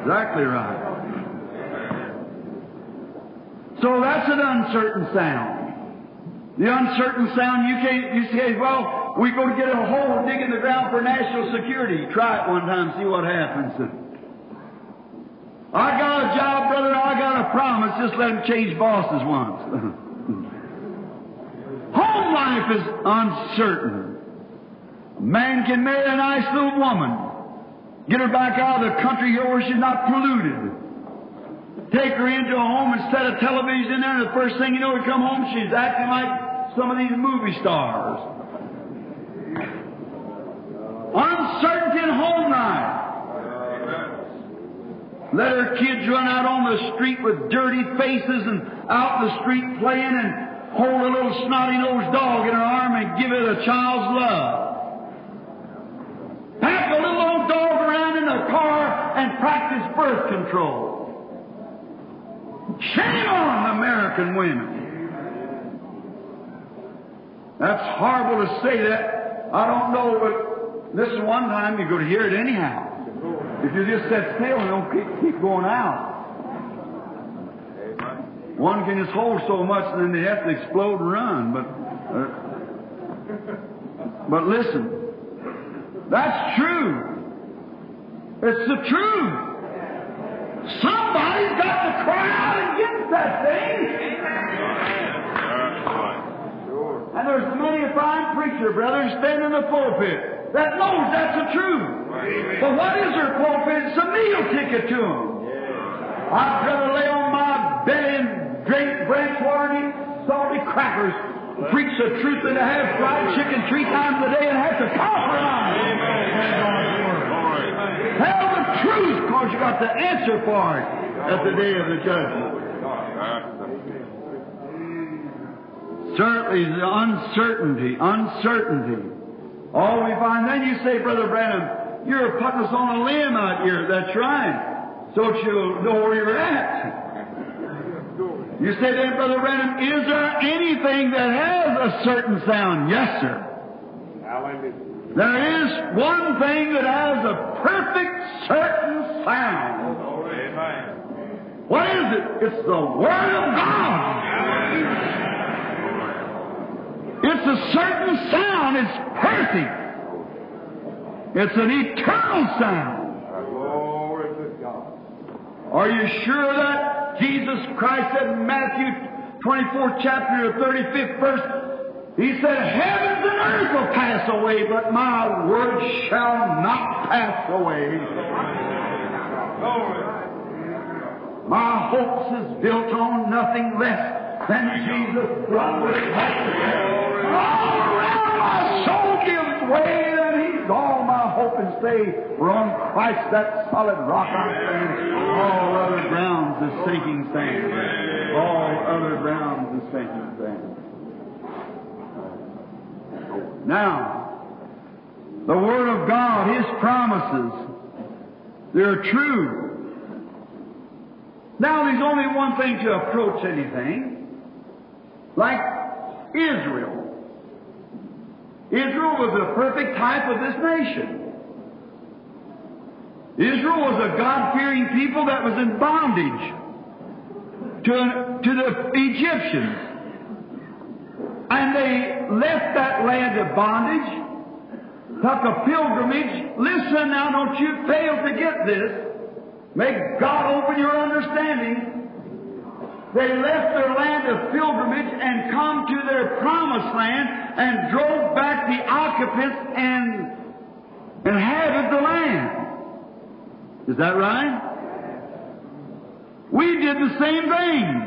Exactly right. So that's an uncertain sound. The uncertain sound, you can't, you say, well, we go to get a hole, dig in the ground for national security. Try it one time, see what happens. I got a job, brother, I got a promise, just let him change bosses once. Home life is uncertain. A man can marry a nice little woman, get her back out of the country here where she's not polluted. Take her into a home set a television in there, and the first thing you know, we come home, she's acting like some of these movie stars. Uncertainty in home life. Let her kids run out on the street with dirty faces and out in the street playing and hold a little snotty nosed dog in her arm and give it a child's love. Pack a little old dog around in a car and practice birth control. Shame on American women. That's horrible to say that. I don't know, but this is one time you're going to hear it anyhow. If you just sit still and don't keep, keep going out. One can just hold so much and then they have to explode and run. But, uh, but listen, that's true. It's the truth. Somebody's got to cry out against that thing. And there's many a fine preacher, brother, standing in the pulpit that knows that's the truth. But what is their pulpit? It's a meal ticket to them. I'd rather lay on my belly and drink branch water and eat salty crackers preach the truth than to have fried chicken three times a day and have to it. Tell the truth because you got the answer for it at the day of the judgment. Certainly, the uncertainty, uncertainty. All we find, then you say, Brother Branham, you're putting us on a limb out here. That's right. So that you'll know where you're at. You say then, Brother Branham, is there anything that has a certain sound? Yes, sir. There is one thing that has a perfect, certain sound. What is it? It's the Word of God. It's a certain sound. It's perfect. It's an eternal sound. Glory to God. Are you sure that Jesus Christ said in Matthew 24th chapter, 35th verse, He said, Heavens and earth will pass away, but my word shall not pass away. My hopes is built on nothing less than Jesus' blood which has all my soul gives way, and He's all my hope and stay. We're on Christ, that solid rock I stand. All other grounds is sinking sand. All other grounds is sinking sand. Now, the Word of God, His promises, they're true. Now, there's only one thing to approach anything. Like Israel. Israel was the perfect type of this nation. Israel was a God-fearing people that was in bondage to, to the Egyptians. And they left that land of bondage, took a pilgrimage. Listen now, don't you fail to get this. May God open your understanding. They left their land of pilgrimage and come to their promised land and drove back the occupants and inhabited the land. Is that right? We did the same thing.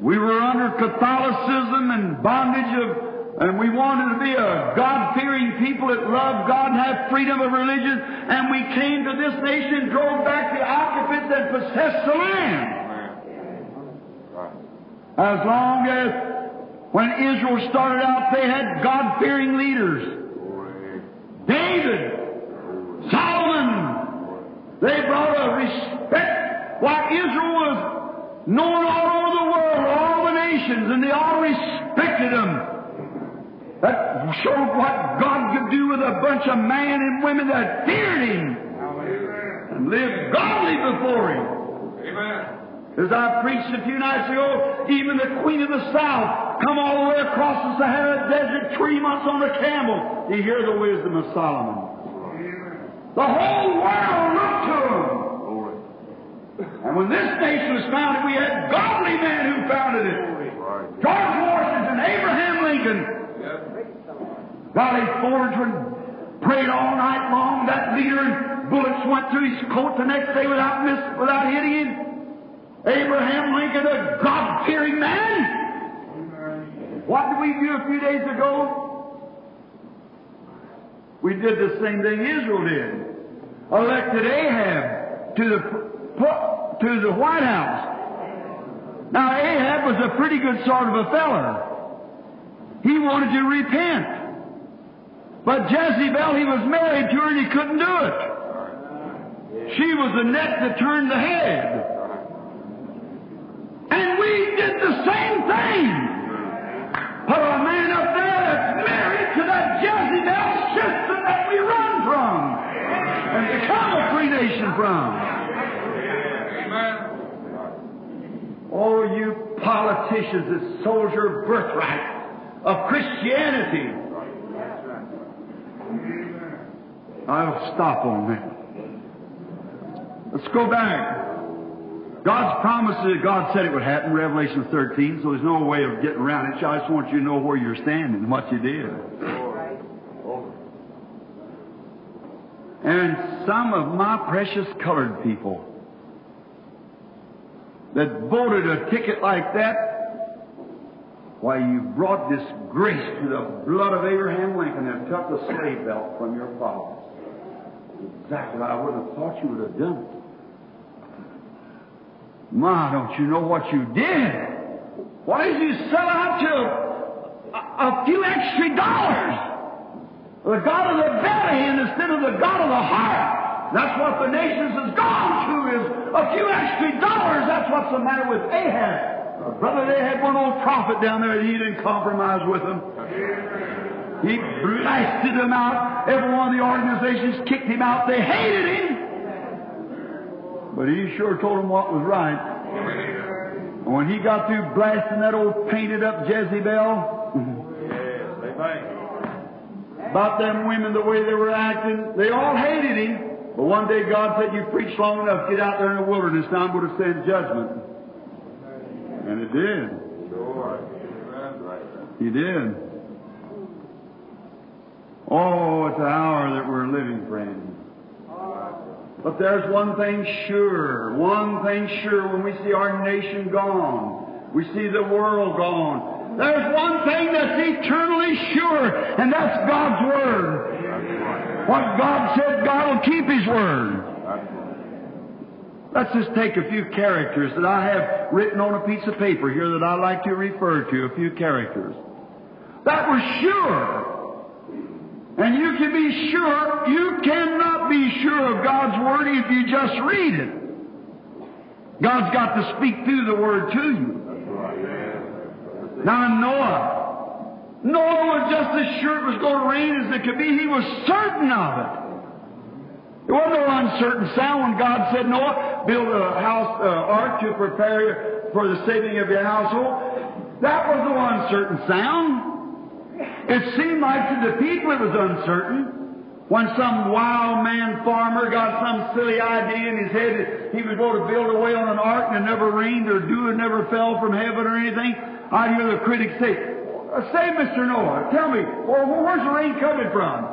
We were under Catholicism and bondage of and we wanted to be a God-fearing people that loved God and have freedom of religion. And we came to this nation, drove back the occupants, and possessed the land. As long as when Israel started out, they had God-fearing leaders. David, Solomon, they brought a respect. Why Israel was known all over the world, all the nations, and they all respected them. That showed what God could do with a bunch of men and women that feared Him and lived godly before Him. Amen. As I preached a few nights ago, even the Queen of the South come all the way across the Sahara Desert three months on a camel to hear the wisdom of Solomon. The whole world looked to him. And when this nation was founded, we had godly men who founded it. George Washington, Abraham Lincoln, Forge would prayed all night long. That leader bullets went through his coat the next day without miss, without hitting him. Abraham Lincoln, a God-fearing man. What did we do a few days ago? We did the same thing Israel did. Elected Ahab to the to the White House. Now Ahab was a pretty good sort of a feller. He wanted to repent. But Jezebel, he was married to her and he couldn't do it. She was the net that turned the head. And we did the same thing. Put a man up there that's married to that Jezebel system that we run from and become a free nation from. Oh, you politicians that sold your birthright of Christianity. I'll stop on that. Let's go back. God's promises, God said it would happen, Revelation 13, so there's no way of getting around it. I just want you to know where you're standing and what you did. And some of my precious colored people that voted a ticket like that, why, you brought disgrace to the blood of Abraham Lincoln and took the slave belt from your father. Exactly I wouldn't have thought you would have done. My, don't you know what you did? Why did you sell out to a, a few extra dollars? The God of the belly instead of the God of the heart. That's what the nations has gone to is a few extra dollars. That's what's the matter with Ahab. Brother, they had one old prophet down there that he didn't compromise with them. He blasted them out. Every one of the organizations kicked him out. They hated him. But he sure told them what was right. And when he got through blasting that old painted up Jezebel, about them women, the way they were acting, they all hated him. But one day God said, You preached long enough, get out there in the wilderness, now I'm going to send judgment. And it did. He did. Oh, it's the hour that we're living, friends. But there's one thing sure, one thing sure when we see our nation gone, we see the world gone. There's one thing that's eternally sure, and that's God's Word. What God said, God will keep His Word. Let's just take a few characters that I have written on a piece of paper here that I like to refer to, a few characters. That were sure. And you can be sure, you cannot be sure of God's Word if you just read it. God's got to speak through the Word to you. Now Noah, Noah was just as sure it was going to rain as it could be. He was certain of it. There wasn't no uncertain sound when God said, Noah, build a house, uh, ark to prepare for the saving of your household. That was no uncertain sound. It seemed like to the people it was uncertain. When some wild man farmer got some silly idea in his head that he was going to build a away on an ark and it never rained or dew and never fell from heaven or anything, I'd hear the critics say, Say, Mr. Noah, tell me, well, where's the rain coming from?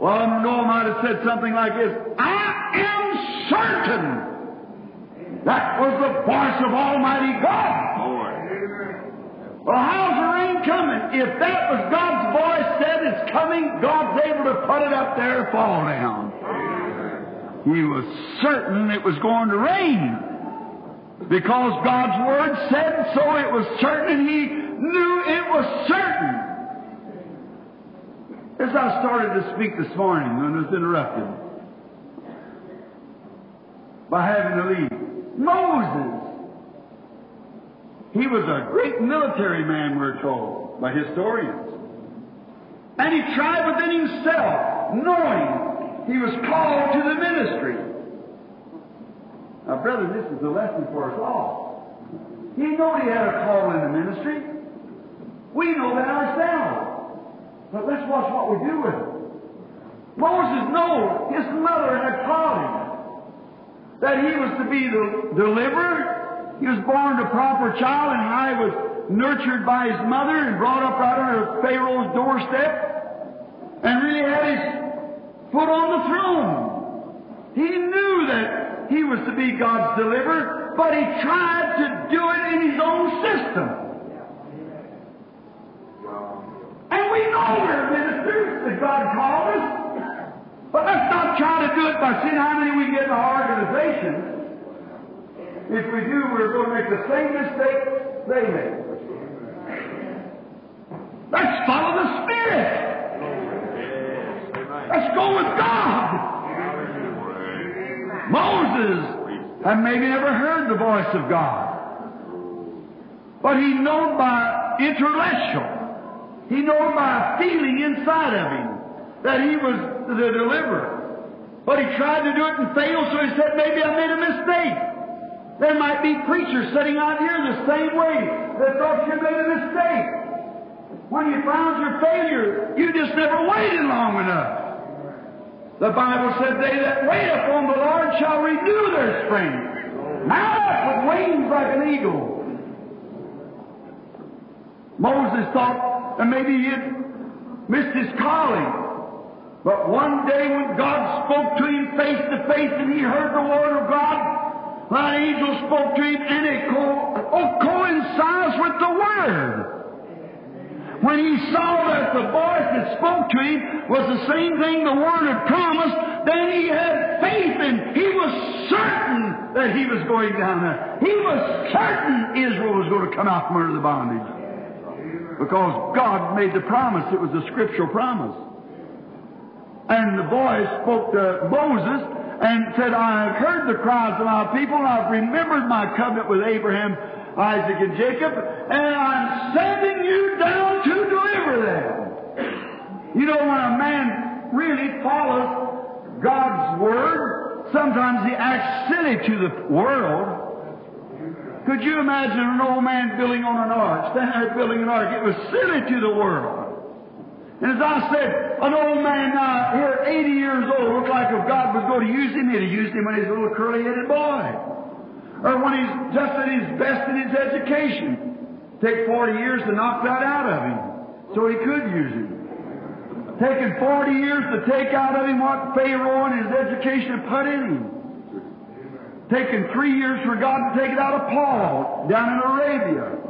Well, Noah might have said something like this, I am certain that was the voice of Almighty God. Well, how's the rain coming? If that was God's voice said it's coming, God's able to put it up there and fall down. He was certain it was going to rain. Because God's Word said so, it was certain, and He knew it was certain. As I started to speak this morning, I was interrupted by having to leave, Moses he was a great military man, we're told, by historians. And he tried within himself, knowing he was called to the ministry. Now, brother, this is a lesson for us all. He knew he had a call in the ministry. We know that ourselves. But let's watch what we do with it. Moses knew his mother had called him that he was to be the deliverer he was born a proper child, and I was nurtured by his mother and brought up right under Pharaoh's doorstep, and really had his foot on the throne. He knew that he was to be God's deliverer, but he tried to do it in his own system. And we know we're ministers that God called us, but let's not try to do it by seeing how many we get in our organization. If we do, we're going to make the same mistake they made. Let's follow the Spirit. Let's go with God. Moses had maybe never heard the voice of God. But he known by intellectual. He known by feeling inside of him that he was the deliverer. But he tried to do it and failed, so he said, maybe I made a mistake. There might be preachers sitting out here the same way that thought you made a mistake. When you found your failure, you just never waited long enough. The Bible said, They that wait upon the Lord shall renew their strength. Mount up with wings like an eagle. Moses thought that maybe he had missed his calling. But one day when God spoke to him face to face and he heard the word of God, the angel spoke to him, and it co- oh, coincides with the Word. When he saw that the voice that spoke to him was the same thing the Word had promised, then he had faith and he was certain that he was going down there. He was certain Israel was going to come out from under the bondage. Because God made the promise. It was a scriptural promise. And the voice spoke to Moses, and said, I have heard the cries of my people, and I've remembered my covenant with Abraham, Isaac, and Jacob, and I'm sending you down to deliver them. You know, when a man really follows God's word, sometimes he acts silly to the world. Could you imagine an old man building on an ark, standing there building an ark? It was silly to the world. And as I said, an old man now, here, 80 years old, looked like if God was going to use him, he'd have used him when he was a little curly-headed boy. Or when he's just at his best in his education. Take 40 years to knock that out of him, so he could use him. Taking 40 years to take out of him what Pharaoh and his education had put in him. Taking three years for God to take it out of Paul down in Arabia.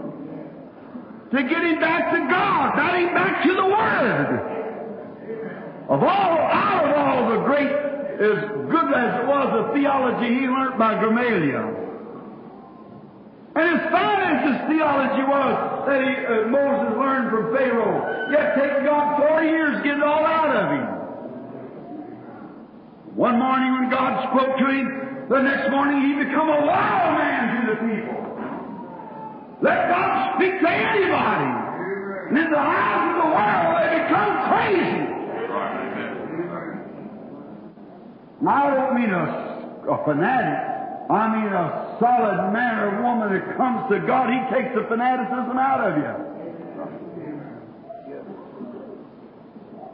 To get him back to God, not him back to the Word. Of all, out of all the great, as good as it was, the theology he learned by Gamaliel. And as fine as his theology was that he, uh, Moses learned from Pharaoh, yet taking God 40 years to get it all out of him. One morning when God spoke to him, the next morning he become a wild man to the people. Let God speak to anybody. And in the eyes of the world, they become crazy. Now, I don't mean a, a fanatic. I mean a solid man or woman that comes to God. He takes the fanaticism out of you.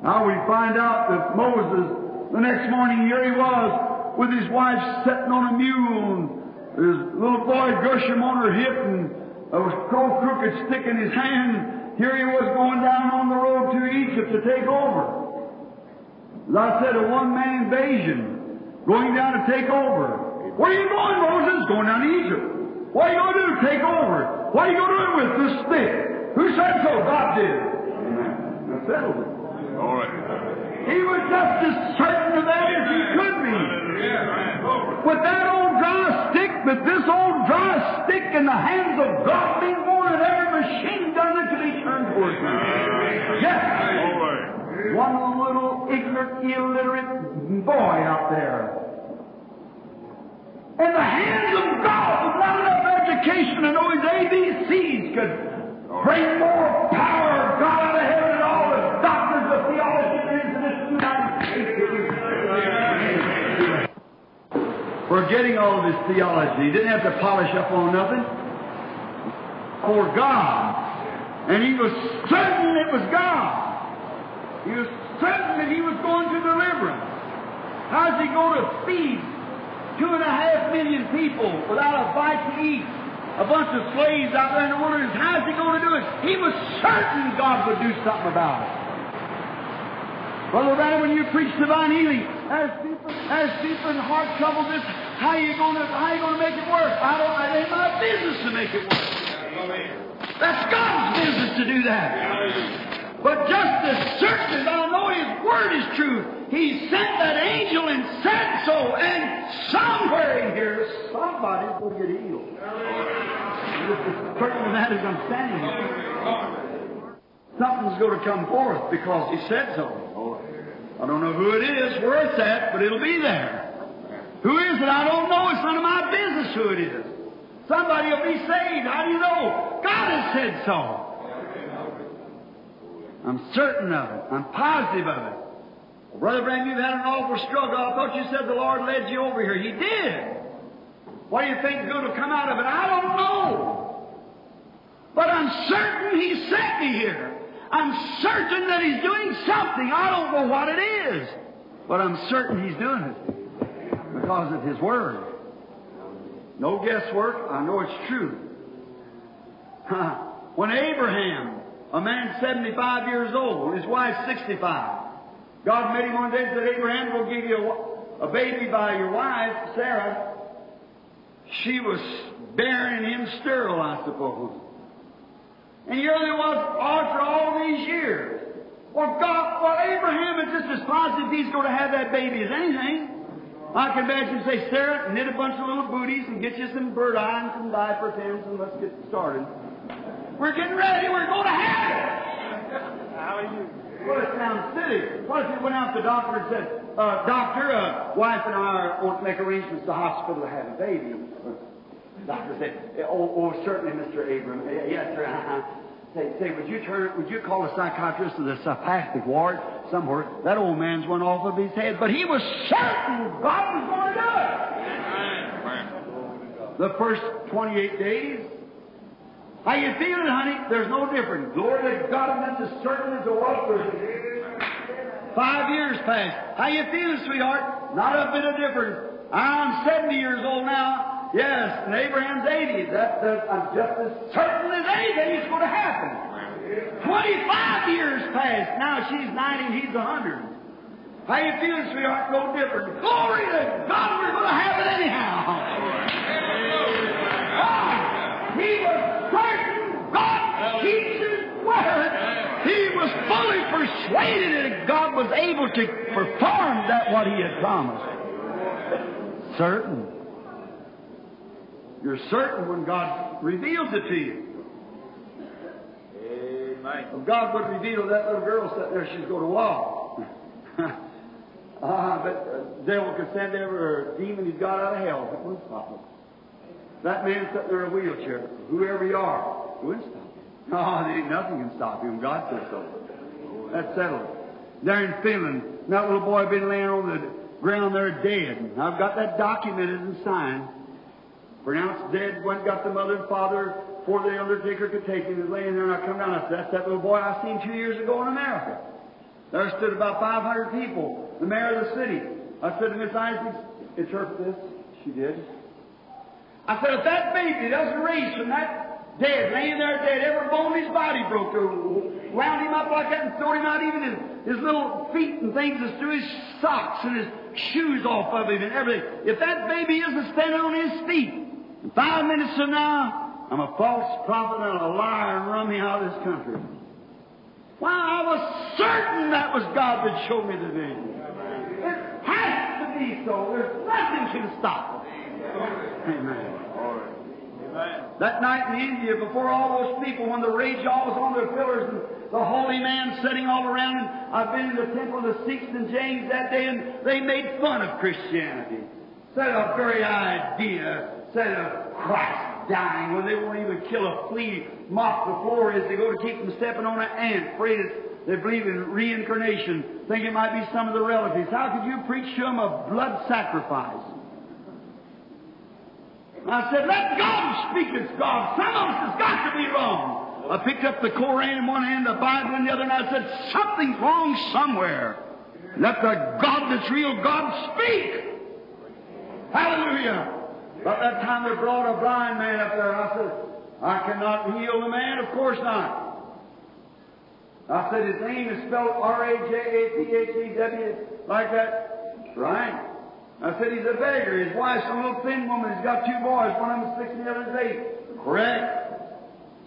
Now we find out that Moses, the next morning, here he was with his wife sitting on a mule and his little boy Gershom on her hip and a crow crooked stick in his hand. Here he was going down on the road to Egypt to take over. As I said, a one-man invasion, going down to take over. Where are you going, Moses? Going down to Egypt. What are you going to do? Take over. What are you going to do with this stick? Who said so? God did. Amen. That settles it. All right. He was just as certain of that as he could be. With that old dry stick, but this old dry stick in the hands of God being more than every machine gun that could be turned towards me. Yes. One little ignorant, illiterate boy out there. In the hands of God with not enough education to know his ABCs could bring more power Forgetting all of his theology. He didn't have to polish up on nothing. For God. And he was certain it was God. He was certain that he was going to deliverance. How's he going to feed two and a half million people without a bite to eat? A bunch of slaves out there in the wilderness. How's he going to do it? He was certain God would do something about it. Brother Branham, when you preach divine healing, as people, as people in heart trouble, this, how you to, how you to make it work? I don't, it ain't my business to make it work. That's God's business to do that. But just as certain as I know His Word is true, He sent that angel and said so, and somewhere in here, somebody's going to get healed. Certain of that as I'm standing here. Something's going to come forth because He said so. I don't know who it is, where it's at, but it'll be there. Who is it? I don't know. It's none of my business who it is. Somebody will be saved. How do you know? God has said so. I'm certain of it. I'm positive of it. Brother Branham, you've had an awful struggle. I thought you said the Lord led you over here. He did. What do you think is going to come out of it? I don't know. But I'm certain He sent me here. I'm certain that He's doing something. I don't know what it is. But I'm certain He's doing it because of His Word. No guesswork. I know it's true. when Abraham a man 75 years old, his wife 65. God made him one day and said, Abraham, we'll give you a, a baby by your wife, Sarah. She was bearing him sterile, I suppose. And here they was after all these years. Well, God, well, Abraham is just as positive he's going to have that baby as anything. I can imagine say, Sarah, knit a bunch of little booties and get you some bird eye and some diaper pins and let's get started. We're getting ready. We're going to have it. Hallelujah. Well, it sounds silly. What if he went out to the doctor and said, uh, Doctor, uh, wife and I want to make arrangements to the hospital to have a baby. Doctor said, Oh, oh certainly, Mr. Abram. Yes, sir. Uh-huh. Say, say, would you turn, would you call the psychiatrist to the psychiatric ward, somewhere. That old man's went off of his head, but he was certain God was going to do it. The first 28 days. How you feeling, honey? There's no difference. Glory to God, and that's as certain as a was Five years passed. How you feeling, sweetheart? Not a bit of difference. I'm 70 years old now. Yes, and Abraham's 80. That, that, I'm just as certain as anything it's going to happen. 25 years passed. Now she's 90 and he's 100. How you feeling, sweetheart? No different. Glory to God, we're going to have it anyhow. God, he was certain. God keeps his word. He was fully persuaded that God was able to perform that what he had promised. Certain. You're certain when God reveals it to you. If God would reveal that little girl sitting there, she's going to walk. ah, but uh, devil could send ever a demon he's got out of hell. It wouldn't stop him. That man sitting there in a wheelchair, whoever you are, it wouldn't stop him. No, there ain't nothing can stop him. God says so. That's settled. There in Finland, that little boy been laying on the ground there dead. I've got that documented and signed. Pronounced dead, went got the mother and father before the undertaker could take him. He was laying there, and I come down. I said, That's that little boy I seen two years ago in America. There stood about 500 people, the mayor of the city. I said to Miss Isaacs, interpret this. She did. I said, if that baby doesn't raise from that dead, laying there dead, every bone in his body broke through, wound him up like that and threw him out, even his, his little feet and things that threw his socks and his shoes off of him and everything. If that baby isn't standing on his feet, in five minutes from now, I'm a false prophet and a liar and run me out of this country. Why, I was certain that was God that showed me the vision. It has to be so. There's nothing can stop it. Amen. That night in India, before all those people, when the rage all was on their pillars and the holy man sitting all around, and I've been in the temple of the Sikhs and Jains that day, and they made fun of Christianity. Said a very idea, said of Christ dying when they won't even kill a flea, mop the floor as they go to keep from stepping on an ant, afraid that they believe in reincarnation, think it might be some of the relatives. How could you preach to them a blood sacrifice? I said, let God speak as God. Some of us has got to be wrong. I picked up the Koran in one hand, the Bible in the other, and I said, something's wrong somewhere. Let the God that's real God speak. Hallelujah. About that time they brought a blind man up there, I said, I cannot heal the man. Of course not. I said, his name is spelled R-A-J-A-P-H-E-W, like that. Right. I said, he's a beggar. His wife's a little thin woman. He's got two boys. One of them's six and the other's eight. Correct.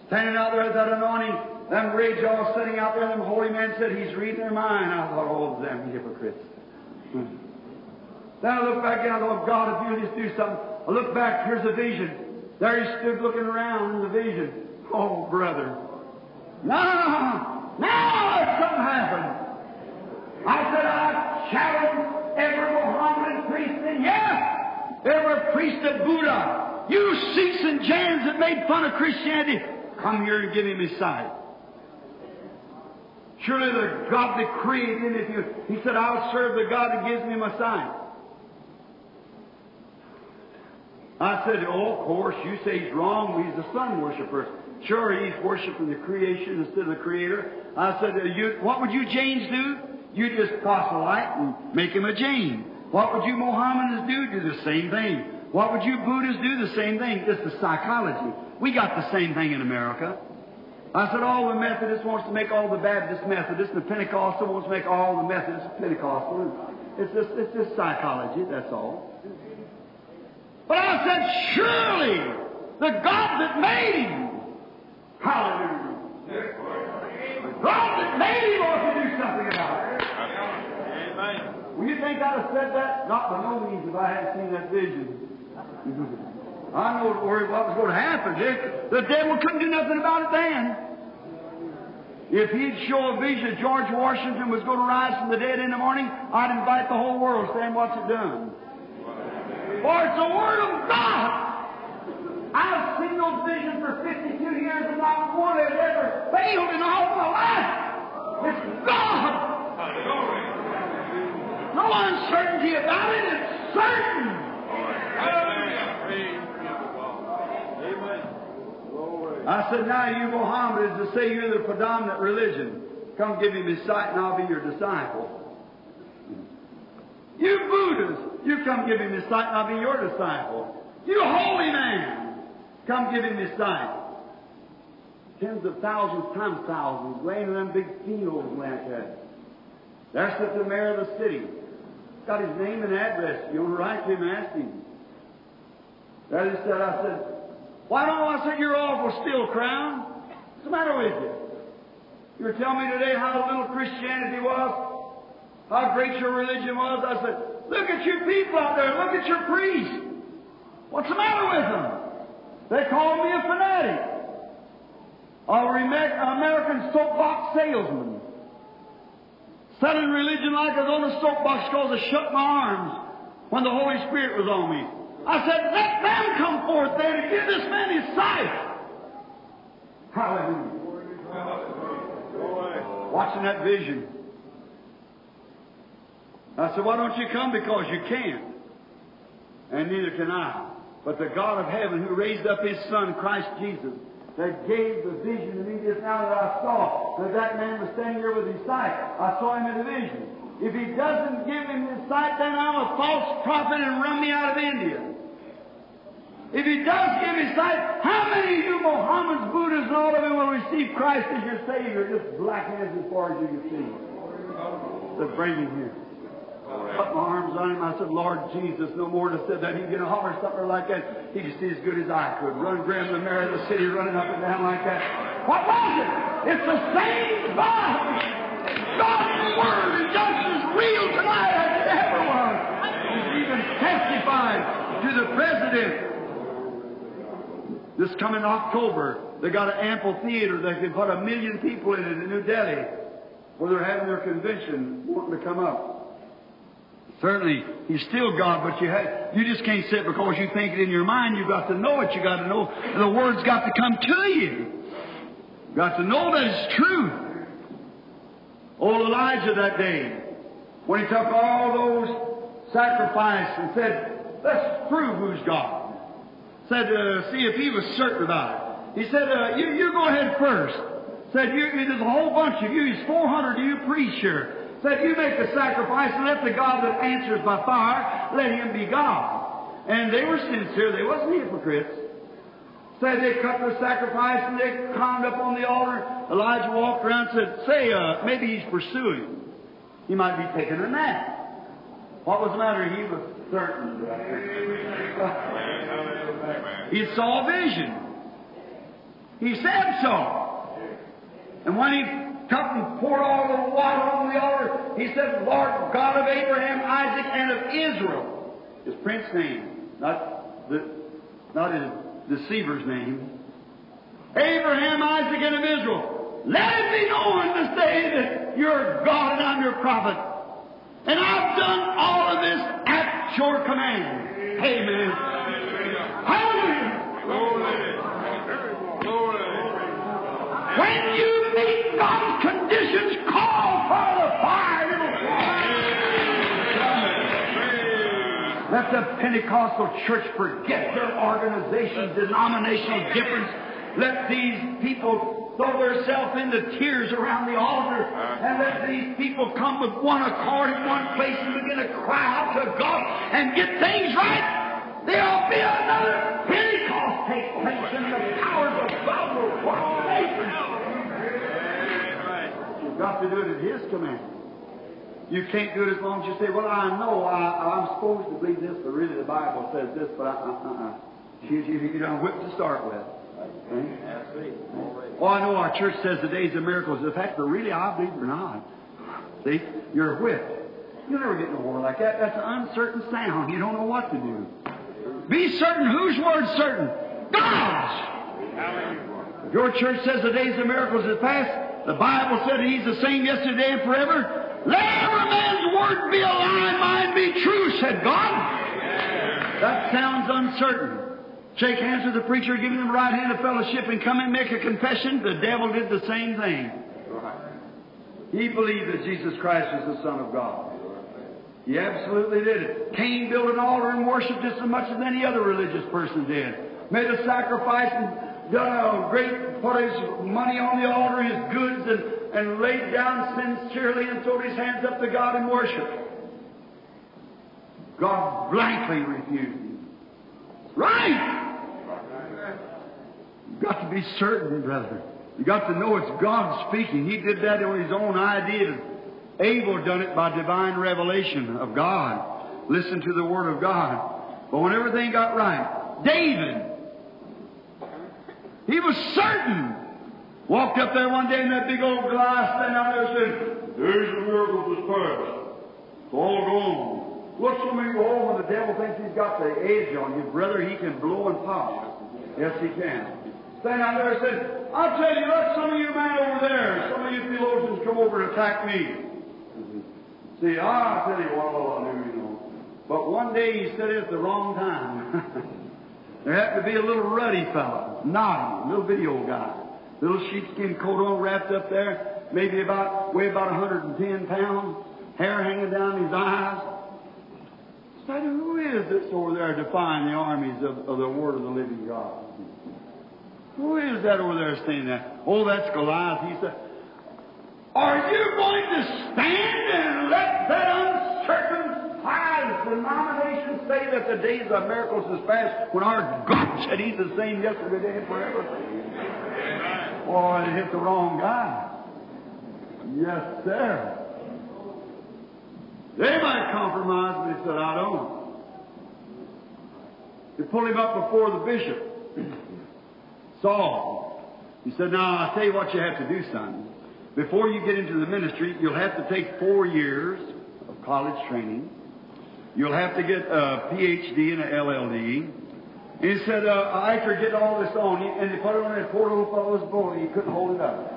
Standing out there with that anointing, them rage all sitting out there, and the holy man said, he's reading their mind. I thought, oh, them hypocrites. Hmm. Then I looked back and I thought, God, if you just do something. I looked back, here's a vision. There he stood looking around in the vision. Oh, brother. No, now something happened. I said, I challenge every Mohammedan priest and yes, every priest of Buddha. You Sikhs and Jains that made fun of Christianity, come here and give him his sight. Surely the God that created him, if you, he said, I'll serve the God that gives me my sight. I said, Oh, of course, you say he's wrong. He's a sun worshiper. Sure, he's worshiping the creation instead of the creator. I said, uh, you, What would you Jains do? You just proselyte and make him a Jain. What would you Mohammedans do? Do the same thing. What would you Buddhists do? The same thing. It's the psychology. We got the same thing in America. I said, all the Methodists wants to make all the Baptists Methodists, the Pentecostal wants to make all the Methodists Pentecostal. It's just, it's just psychology, that's all. But I said, surely the God that made him, hallelujah, the God that made him ought to do something about it. Amen. Well, you think I'd have said that? Not by no means if I hadn't seen that vision. I know what was going to happen. The devil couldn't do nothing about it then. If he'd show a vision George Washington was going to rise from the dead in the morning, I'd invite the whole world to stand watch it done. For it's the Word of God. I've seen those visions for 52 years and not one has ever failed in all my life. It's God. No uncertainty about it. It's certain. I said, now you Mohammedans to say you're the predominant religion. Come give me my sight and I'll be your disciple. You Buddhists, you come give me my sight I'll be your disciple. You holy man, come give me my sight. Tens of thousands times thousands laying in them big fields like that. Sits the mayor of the city. Got his name and address. You want to write to him ask him. There he said, I said, why don't I said, you're awful still, Crown. What's the matter with you? You were telling me today how little Christianity was, how great your religion was. I said, look at your people out there. Look at your priests. What's the matter with them? They call me a fanatic. A American soapbox salesman. Selling religion like I was on a soapbox because I shut my arms when the Holy Spirit was on me. I said, let them come forth then and give this man his sight. Hallelujah. Watching that vision. I said, why don't you come? Because you can't. And neither can I. But the God of heaven who raised up his Son, Christ Jesus, that gave the vision to me just now that I saw, that that man was standing there with his sight. I saw him in the vision. If he doesn't give him his sight, then I'm a false prophet and run me out of India. If he does give his sight, how many of you Mohammedans, Buddhists, and all of them will receive Christ as your Savior? Just black hands as far as you can see. So bring him here. Put my arms on him. I said, Lord Jesus, no more to said that going to holler something like that. He could see as good as I could. Run, grab the mayor of the city, running up and down like that. What was it? It's the same God. God's Word is just as real tonight as it ever was. He's even testified to the president. This coming October, they got an amphitheater that can put a million people in it in New Delhi, where they're having their convention, wanting to come up. Certainly, He's still God, but you you just can't sit because you think it in your mind. You've got to know it. You've got to know the Word's got to come to you. You've got to know that it's true. Old Elijah that day, when he took all those sacrifices and said, let's prove who's God. Said, uh, see if he was certain about it. He said, uh, you, you go ahead first. Said, you, there's a whole bunch of you. There's 400 of you priests Said, you make the sacrifice and let the God that answers by fire, let him be God. And they were sincere. They wasn't hypocrites. Said they cut the sacrifice and they climbed up on the altar. Elijah walked around and said, say, uh, maybe he's pursuing. He might be taking a nap. What was the matter? He was certain. he saw a vision. He said so. And when he took and poured all the water on the altar, he said, Lord God of Abraham, Isaac, and of Israel. His prince's name, not the not his deceiver's name. Abraham, Isaac, and of Israel. Let it be known this day that you're God and I'm your prophet. And I've done all of this at your command. Amen. Hallelujah. When you meet God's conditions, call for the fire. Let the Pentecostal church forget their organization, denominational difference. Let these people throw themselves into tears around the altar and let these people come with one accord in one place and begin to cry out to God and get things right. There'll be another Pentecost take place and the powers of God will work You've got to do it at His command. You can't do it as long as you say, well, I know I, I'm supposed to believe this, but really the Bible says this, but I, uh, uh, uh. You, you, you don't whip to start with. Okay? Well, I know our church says the days of miracles. In fact, but really, I believe or not. See, you're whipped. You'll never get nowhere like that. That's an uncertain sound. You don't know what to do. Be certain. Whose word's certain? God's. If your church says the days of miracles is past, the Bible said He's the same yesterday and forever. Let every man's word be a lie, mine be true, said God. That sounds uncertain. Shake hands with the preacher, give him the right hand of fellowship, and come and make a confession. The devil did the same thing. He believed that Jesus Christ was the Son of God. He absolutely did it. Cain built an altar and worshiped just as much as any other religious person did. Made a sacrifice and done a great, put his money on the altar, his goods, and, and laid down sincerely and threw his hands up to God in worship. God blankly refused him. Right! You've got to be certain, brother. You've got to know it's God speaking. He did that on his own idea. Abel done it by divine revelation of God. Listen to the word of God. But when everything got right, David, he was certain. Walked up there one day in that big old glass stand out there and said, There's the miracle of this past. It's all gone. Some of you all when the devil thinks he's got the edge on you, brother, he can blow and pop. Yes, he can. Stand out there and said, I'll tell you, let some of you men over there, some of you theologians come over and attack me. See, I'll tell you what all I knew, you know. But one day he said it at the wrong time. there happened to be a little ruddy fellow, nodding, little bitty old guy. Little sheepskin coat on wrapped up there, maybe about, weigh about 110 pounds, hair hanging down his eyes. Said, who is this over there defying the armies of, of the word of the living God? Who is that over there standing there? Oh, that's Goliath. He said, Are you going to stand and let that uncircumcised denomination say that the days of miracles is past when our God said He's the same yesterday, today, and forever? Oh, it hit the wrong guy. Yes, sir. They might compromise, but he said, I don't. They pulled him up before the bishop. Saul. He said, Now, I'll tell you what you have to do, son. Before you get into the ministry, you'll have to take four years of college training. You'll have to get a PhD and an LLD. And he said, uh, after getting all this on, you," and he put it on that poor little fellow's boy, he couldn't hold it up.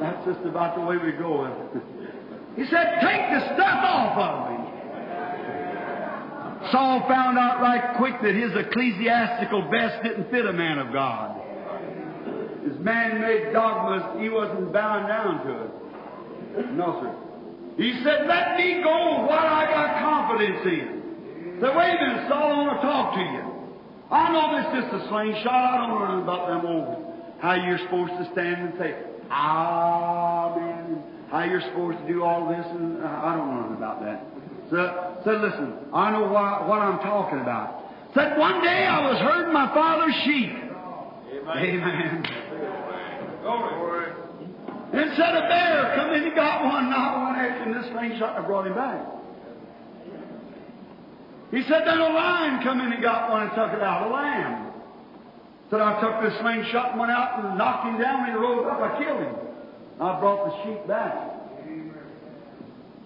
That's just about the way we go. he said, Take the stuff off of me. Saul found out right quick that his ecclesiastical vest didn't fit a man of God. His man-made dogmas, he wasn't bound down to it. No, sir. He said, let me go what I got confidence in. Said, wait a minute, Saul, I want to talk to you. I know this is just a slingshot. I don't know about them old, how you're supposed to stand and say, Amen. How you're supposed to do all this, and uh, I don't know about that. So, said, listen, I know what, what I'm talking about. Said, one day I was herding my father's sheep. Amen. Amen. And said a bear come in and got one, and I went after him. This slingshot and I brought him back. He said, then a lion come in and got one and took it out, a lamb. Said, I took this slingshot and went out and knocked him down, and he rose up, I killed him. I brought the sheep back.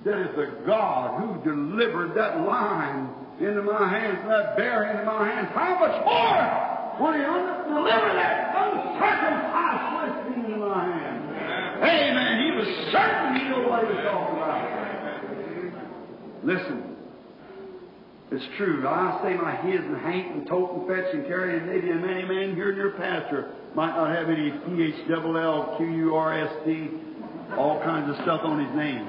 That is the God who delivered that lion into my hands, and that bear into my hands. How much more will He deliver that uncircumcised Philistine into my hands? Amen. He was certain He knew what He was talking about. Listen. It's true. I say my his and hank and tote and fetch and carry, and maybe a many man here in your pastor might not have any P H double L Q U R S T, all kinds of stuff on his name.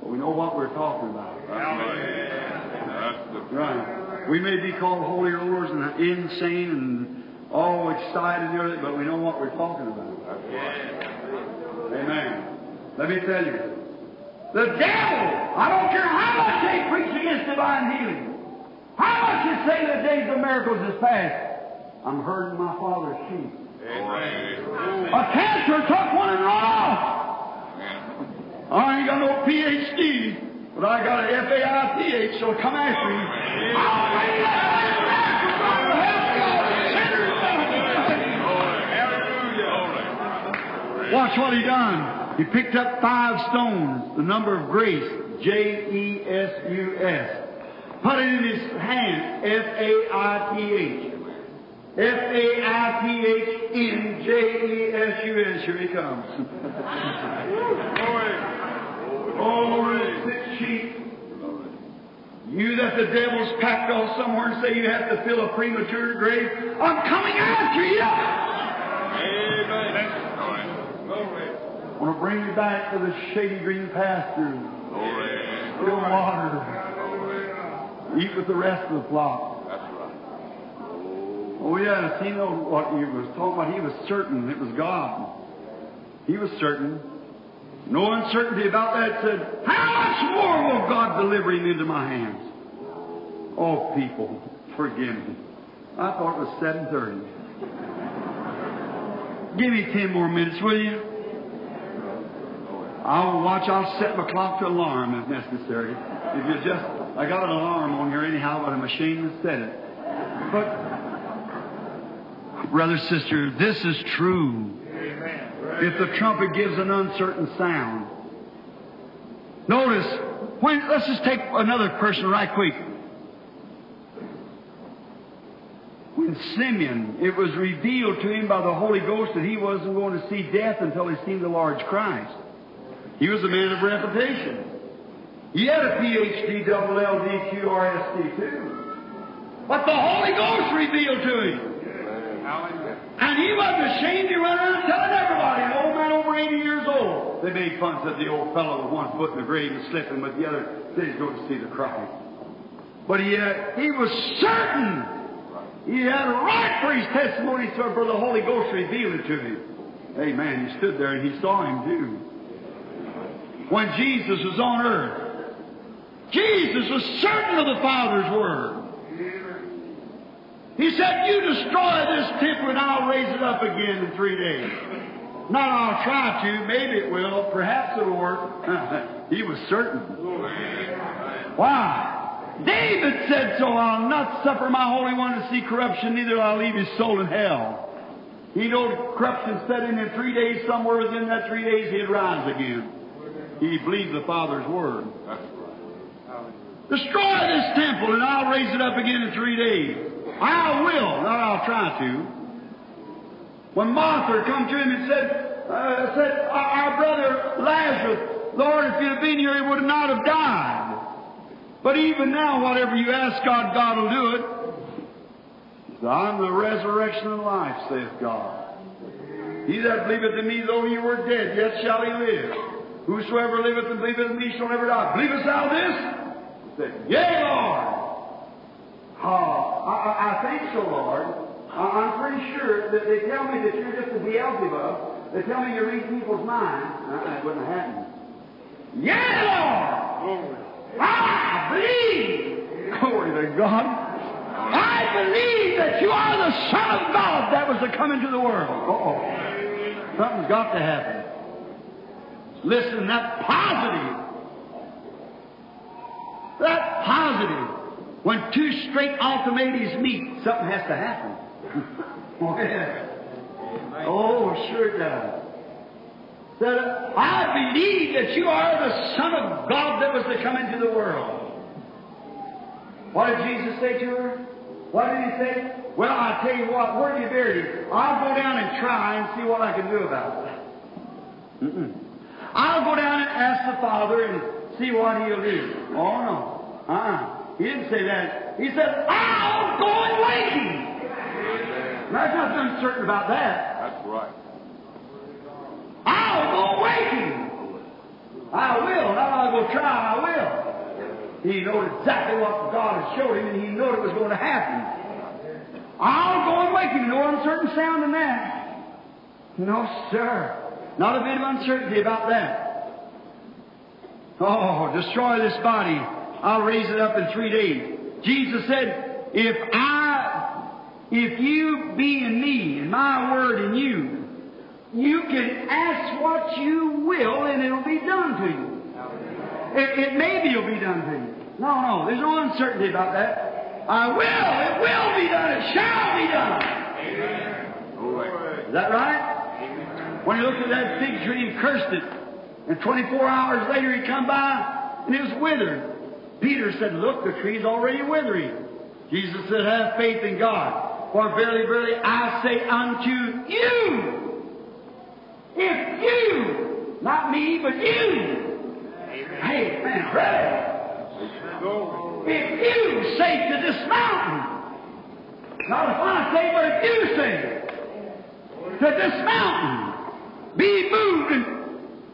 But we know what we're talking about. That's Right. We may be called holy rollers and insane and all excited and everything, but we know what we're talking about. Amen. Let me tell you. The devil, I don't care how much they preach against divine healing, how much you say the days of miracles is past, I'm herding my father's sheep. Amen. A cancer took one and run off. I ain't got no PhD, but I got an F-A-I-T-H, so come after me. I'll Watch what he done. He picked up five stones, the number of grace, J-E-S-U-S. Put it in his hand, F-A-I-T-H. F-A-I-T-H-N-J-E-S-U-S. Here he comes. Oh, sick sheep. You that the devil's packed off somewhere and say you have to fill a premature grave, I'm coming after you. Amen. Want to bring you back to the shady green pastures, still water, eat with the rest of the flock. That's right. Oh yeah, see no, what he was talking about. He was certain it was God. He was certain. No uncertainty about that. Said, how much more will God deliver him into my hands? Oh, people, forgive me. I thought it was seven thirty. Give me ten more minutes, will you? I'll watch. I'll set my clock to alarm if necessary. If you just, I got an alarm on here anyhow, but a machine has set it. But Brother, sister, this is true. If the trumpet gives an uncertain sound. Notice, when, let's just take another person right quick. When Simeon, it was revealed to him by the Holy Ghost that he wasn't going to see death until he seen the large Christ. He was a man of reputation. He had a PhD, double LD, QRST too. But the Holy Ghost revealed to him. And he wasn't ashamed to run around telling everybody, an old man over 80 years old. They made fun, said the old fellow with one foot in the grave and slipping with the other, said he's going to see the Christ. But he, had, he was certain. He had a right for his testimony, sir, for the Holy Ghost revealed it to him. Amen. He stood there and he saw him too. When Jesus was on earth, Jesus was certain of the Father's word. He said, You destroy this temple and I'll raise it up again in three days. Not I'll try to, maybe it will, perhaps it'll work. he was certain. Why? David said so, I'll not suffer my Holy One to see corruption, neither will I leave his soul in hell. He knew corruption set in in three days, somewhere within that three days he'd rise again. He believed the Father's word. Destroy this temple and I'll raise it up again in three days. I will, not I'll try to. When Martha come to him and said, uh, said, our, our brother Lazarus, Lord, if you'd have been here, he would not have died. But even now, whatever you ask God, God will do it. I'm the resurrection and life, saith God. He that believeth in me, though he were dead, yet shall he live. Whosoever liveth and believeth in me shall never die. Believest thou this? Said, Yea, Lord. Oh, I, I, think so, Lord. I'm pretty sure that they tell me that you're just a Beelzebub. They tell me you read people's minds. Uh, that wouldn't have happened. Yeah, Lord. I believe. Glory to God. I believe that you are the Son of God that was to come into the world. Uh-oh. Something's got to happen. Listen, that positive. That positive. When two straight ultimatums meet, something has to happen. oh, yeah. Oh, sure it does. Said, I believe that you are the Son of God that was to come into the world. What did Jesus say to her? What did he say? Well, I tell you what, where do you buried him? I'll go down and try and see what I can do about it. Mm-mm. I'll go down and ask the Father and see what he'll do. Oh, no. Uh-uh. He didn't say that. He said, I'll go and him. There's nothing uncertain about that. I'll go him. I will. Not I'll go try, I will. He knew exactly what God had showed him, and he knew it was going to happen. I'll go and wake him. No uncertain sound in that. No, sir. Not a bit of uncertainty about that. Oh, destroy this body. I'll raise it up in three days. Jesus said, if I, if you be in me and my word in you, you can ask what you will and it'll be done to you. It, it maybe it'll be done to you. No, no, there's no uncertainty about that. I will, it will be done, it shall be done. Glory. Is that right? When he looked at that fig tree and cursed it, and 24 hours later he come by and it was withered. Peter said, Look, the tree's already withering. Jesus said, Have faith in God. For verily, verily, I say unto you, if you, not me, but you, hey, brother, if you say to this mountain, not if I say, but if you say, to this mountain, be moved and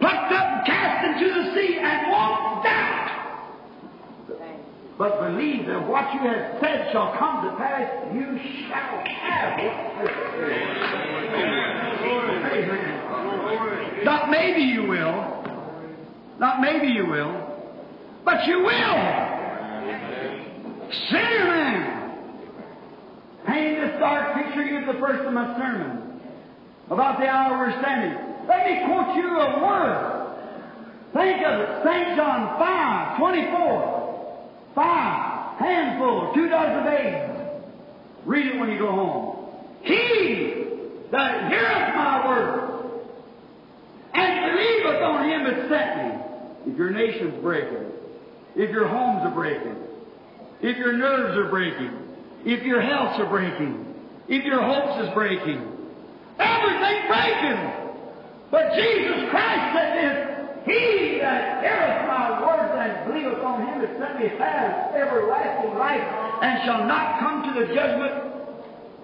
plucked up and cast into the sea, and won't doubt. But believe that what you have said shall come to pass, you shall have it. Not maybe you will. Not maybe you will. But you will. Sinner man. Painting this dark picture you at the first of my sermon about the hour we're standing. Let me quote you a word. Think of it. St. John 5, 24. Five, handful, two dozen eggs. Read it when you go home. He that heareth my word and believeth on him that sent me. If your nation's breaking, if your homes are breaking, if your nerves are breaking, if your healths are breaking, if your hopes is breaking, everything's breaking. But Jesus Christ said this, He that heareth my words and believeth on him that sent me has everlasting life, and shall not come to the judgment,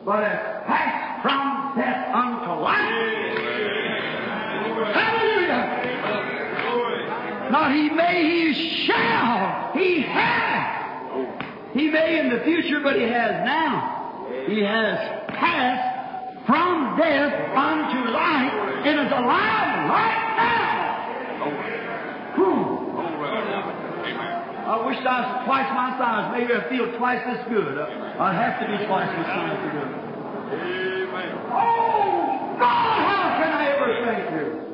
but has passed from death unto life. Hallelujah! Not he may, he shall. He has. He may in the future, but he has now. He has passed from death unto life and is alive right now. I wish I was twice my size. Maybe I'd feel twice as good. I'd have to be twice my size to do it. Oh, God, how can I ever thank you?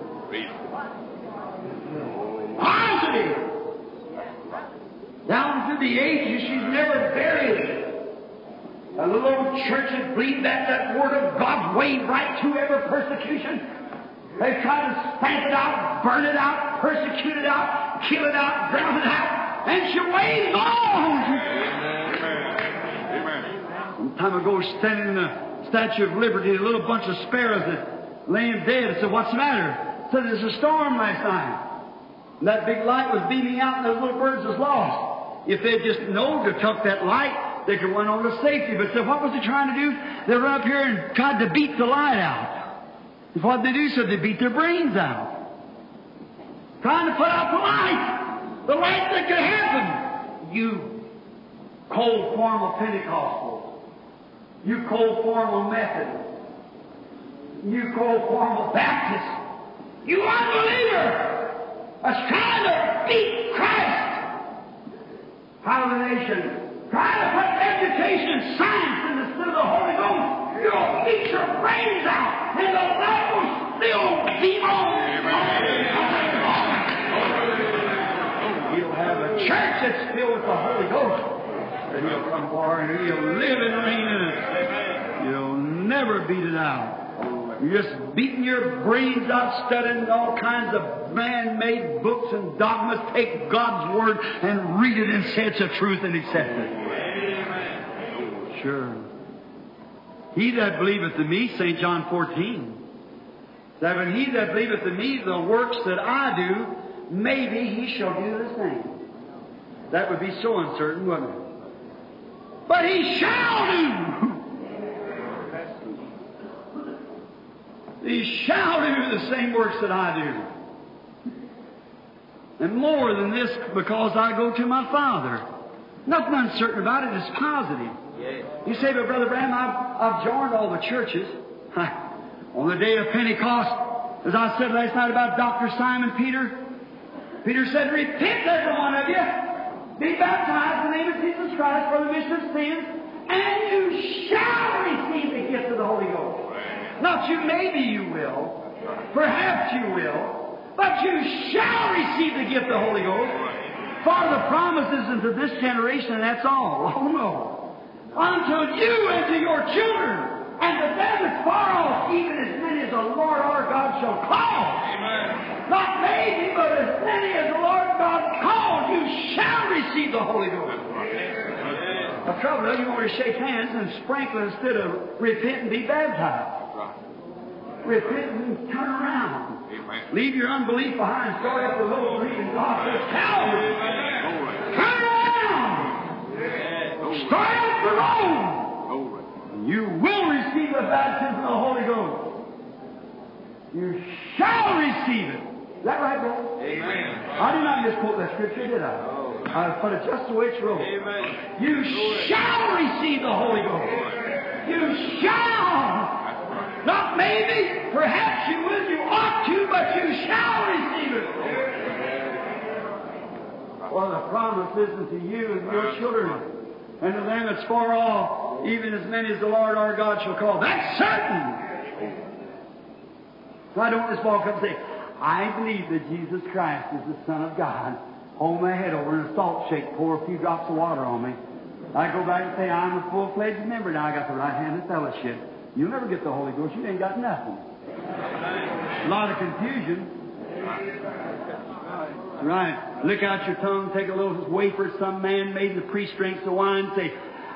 Positive. Down through the ages, she's never buried. A little old church that believed that that word of God waved right through every persecution. They tried to stamp it out, burn it out, persecute it out, kill it out, drown it out, and she waved on. Some time ago, standing in the Statue of Liberty, a little bunch of sparrows that laying dead. I said, "What's the matter?" said, "There's a storm last night." And that big light was beaming out, and those little birds was lost. If they'd just known to tuck that light, they could run on to safety. But so what was they trying to do? They run up here and tried to beat the light out. And what they do? So they beat their brains out. Trying to put out the light. The light that could happen. You cold form of Pentecostal. You cold form of Methodist. You cold form of Baptist. You unbeliever that's trying to beat Christ. How the nation Trying to put education and science in the stead of the Holy Ghost. You'll beat your brains out, and the light will still beam on. You'll have a church that's filled with the Holy Ghost. And he'll come forward and he'll live and reign in it. You'll never beat it out. You're just beating your brains out, studying all kinds of man-made books and dogmas. Take God's Word and read it and say it's the truth and accept it. Sure. He that believeth in me, St. John 14, that when he that believeth in me, the works that I do, maybe he shall do the same. That would be so uncertain, wouldn't it? But he shall do. He shall do the same works that I do. And more than this, because I go to my Father. Nothing uncertain about it, it's positive. You say, but Brother Branham, I've, I've joined all the churches. On the day of Pentecost, as I said last night about Dr. Simon Peter, Peter said, Repent, every one of you, be baptized in the name of Jesus Christ for the remission of sins, and you shall receive the gift of the Holy Ghost. Not you, maybe you will. Perhaps you will. But you shall receive the gift of the Holy Ghost. For the promises unto this generation, and that's all. Oh no. Unto you and to your children, and to them that's far off, even as many as the Lord our God shall call. Amen. Not maybe, but as many as the Lord God called, you shall receive the Holy Ghost. The trouble is, you want to shake hands and sprinkle instead of repent and be baptized. Repent and turn around. Leave your unbelief behind. Start up the little belief in God. Says, Calvary. Turn around. Start up the road. You will receive the baptism of the Holy Ghost. You shall receive it. Is that right, Bill? Amen. I did not misquote that scripture, did I? Oh. I put it just the way it's wrote. Amen. You shall receive the Holy Ghost. You shall. Not maybe, perhaps you will, you ought to, but you shall receive it. Well, the promise isn't to you and your children, and to them that's far off, even as many as the Lord our God shall call. That's certain. Why don't this ball come and say, I believe that Jesus Christ is the Son of God. Hold my head over in a salt shake, pour a few drops of water on me. I go back and say, I'm a full-fledged member now. I got the right hand of fellowship. You'll never get the Holy Ghost. You ain't got nothing. A lot of confusion. Right. Lick out your tongue, take a little wafer some man made, the priest drinks the wine, say,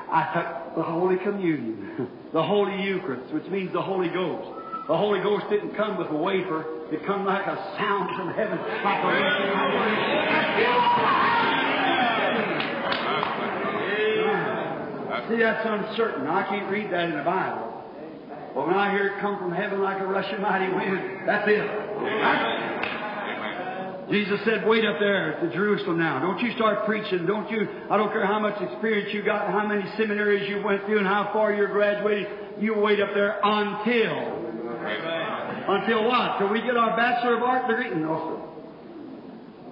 I took the Holy Communion, the Holy Eucharist, which means the Holy Ghost. The Holy Ghost didn't come with a wafer. It come like a sound from heaven. See, that's uncertain. I can't read that in the Bible. But when I hear it come from heaven like a rushing mighty wind, that's it. Jesus said, wait up there to Jerusalem now. Don't you start preaching. Don't you, I don't care how much experience you got how many seminaries you went through and how far you're graduating. You wait up there until. Until what? Till we get our Bachelor of Art degree? No, sir.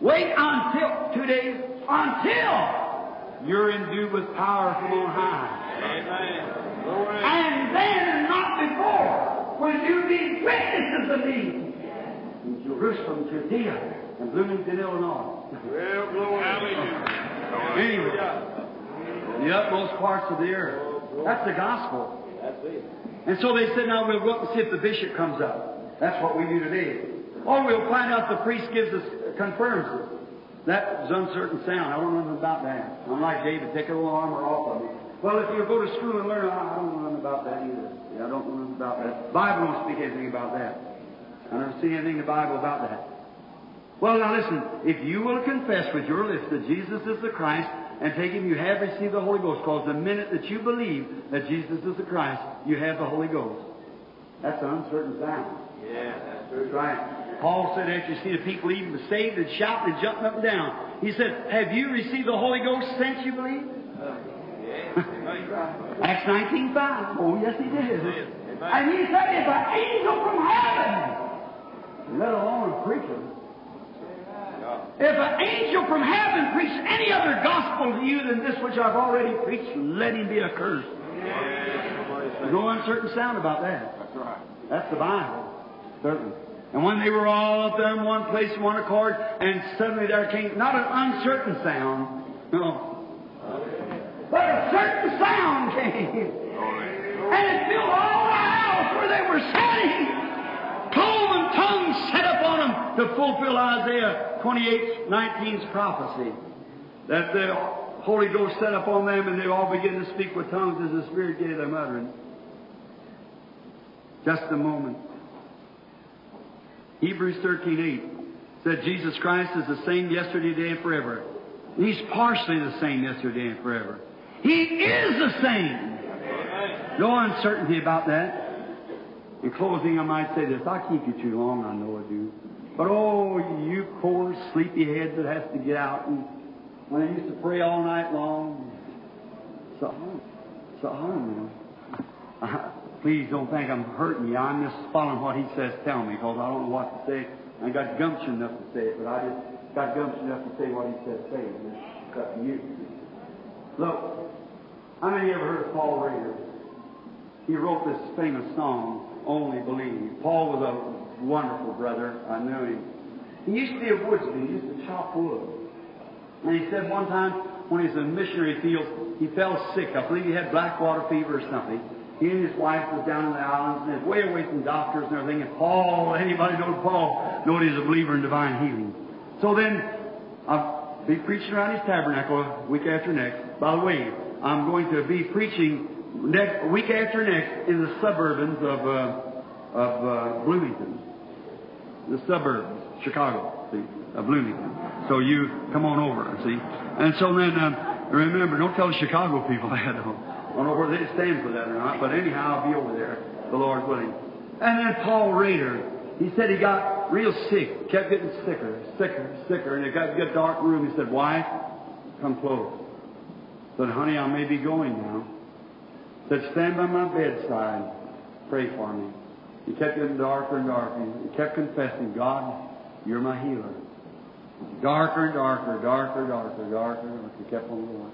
Wait until, two days, until you're endued with power from on high. And then, not before, will you be witnesses of me in Jerusalem, Judea, and Bloomington, Illinois. Well, glory. Anyway, the utmost parts of the earth. That's the gospel. That's it. And so they said, now we'll go up and see if the bishop comes up. That's what we do today. Or we'll find out the priest gives us, confirms it. That is uncertain sound. I don't know nothing about that. I'm like David, take a little armor off of me. Well, if you go to school and learn, I don't know nothing about that either. Yeah, I don't know nothing about that. The Bible don't speak anything about that. I never see anything in the Bible about that. Well, now listen, if you will confess with your lips that Jesus is the Christ and take Him, you have received the Holy Ghost. Because the minute that you believe that Jesus is the Christ, you have the Holy Ghost. That's an uncertain sound. Yeah. That's right. Paul said after you see the people even saved and shouting and jumping up and down, he said, Have you received the Holy Ghost since you believe? Acts 19.5. Oh, yes, he did. And he said, If an angel from heaven, let alone a preacher, if an angel from heaven preached any other gospel to you than this which I've already preached, let him be accursed. There's no uncertain sound about that. That's right. That's the Bible. Certainly. And when they were all there in one place, in one accord, and suddenly there came not an uncertain sound, no, but a certain sound came. And it filled all the house where they were sitting. Cloven tongues set upon them to fulfill Isaiah 28, 19's prophecy. That the Holy Ghost set upon them and they all began to speak with tongues as the Spirit gave them utterance. Just a moment. Hebrews 13:8 said Jesus Christ is the same yesterday, today, and forever. He's partially the same yesterday and forever. He is the same. No uncertainty about that. In closing, I might say this. I keep you too long, I know I do. But oh, you poor sleepy head that has to get out and when I used to pray all night long, so so hard, man. Uh-huh. Please don't think I'm hurting you. I'm just following what he says. Tell me, because I don't know what to say. I got gumption enough to say it, but I just got gumption enough to say what he says. Say it. It's up to you. Look, how many ever heard of Paul Rader? He wrote this famous song, Only Believe. Paul was a wonderful brother. I knew him. He used to be a woodsman. He used to chop wood. And he said one time when he was in missionary field, he fell sick. I believe he had black water fever or something. He and his wife was down in the islands and way away from doctors and everything. And Paul, anybody knows Paul, knows he's a believer in divine healing. So then, I'll be preaching around his tabernacle week after next. By the way, I'm going to be preaching next week after next in the suburbs of uh, of uh, Bloomington, the suburbs, Chicago, see, of Bloomington. So you come on over, see. And so then, um, remember, don't tell the Chicago people that. I don't know whether they stand for that or not, but anyhow, I'll be over there, the Lord willing. And then Paul Rader, he said he got real sick, kept getting sicker, sicker, sicker, and it got to a dark room. He said, Wife, come close. Said, honey, I may be going now. Said, stand by my bedside, pray for me. He kept getting darker and darker. He kept confessing, God, you're my healer. Darker and darker, darker, darker, darker, darker. He kept on going.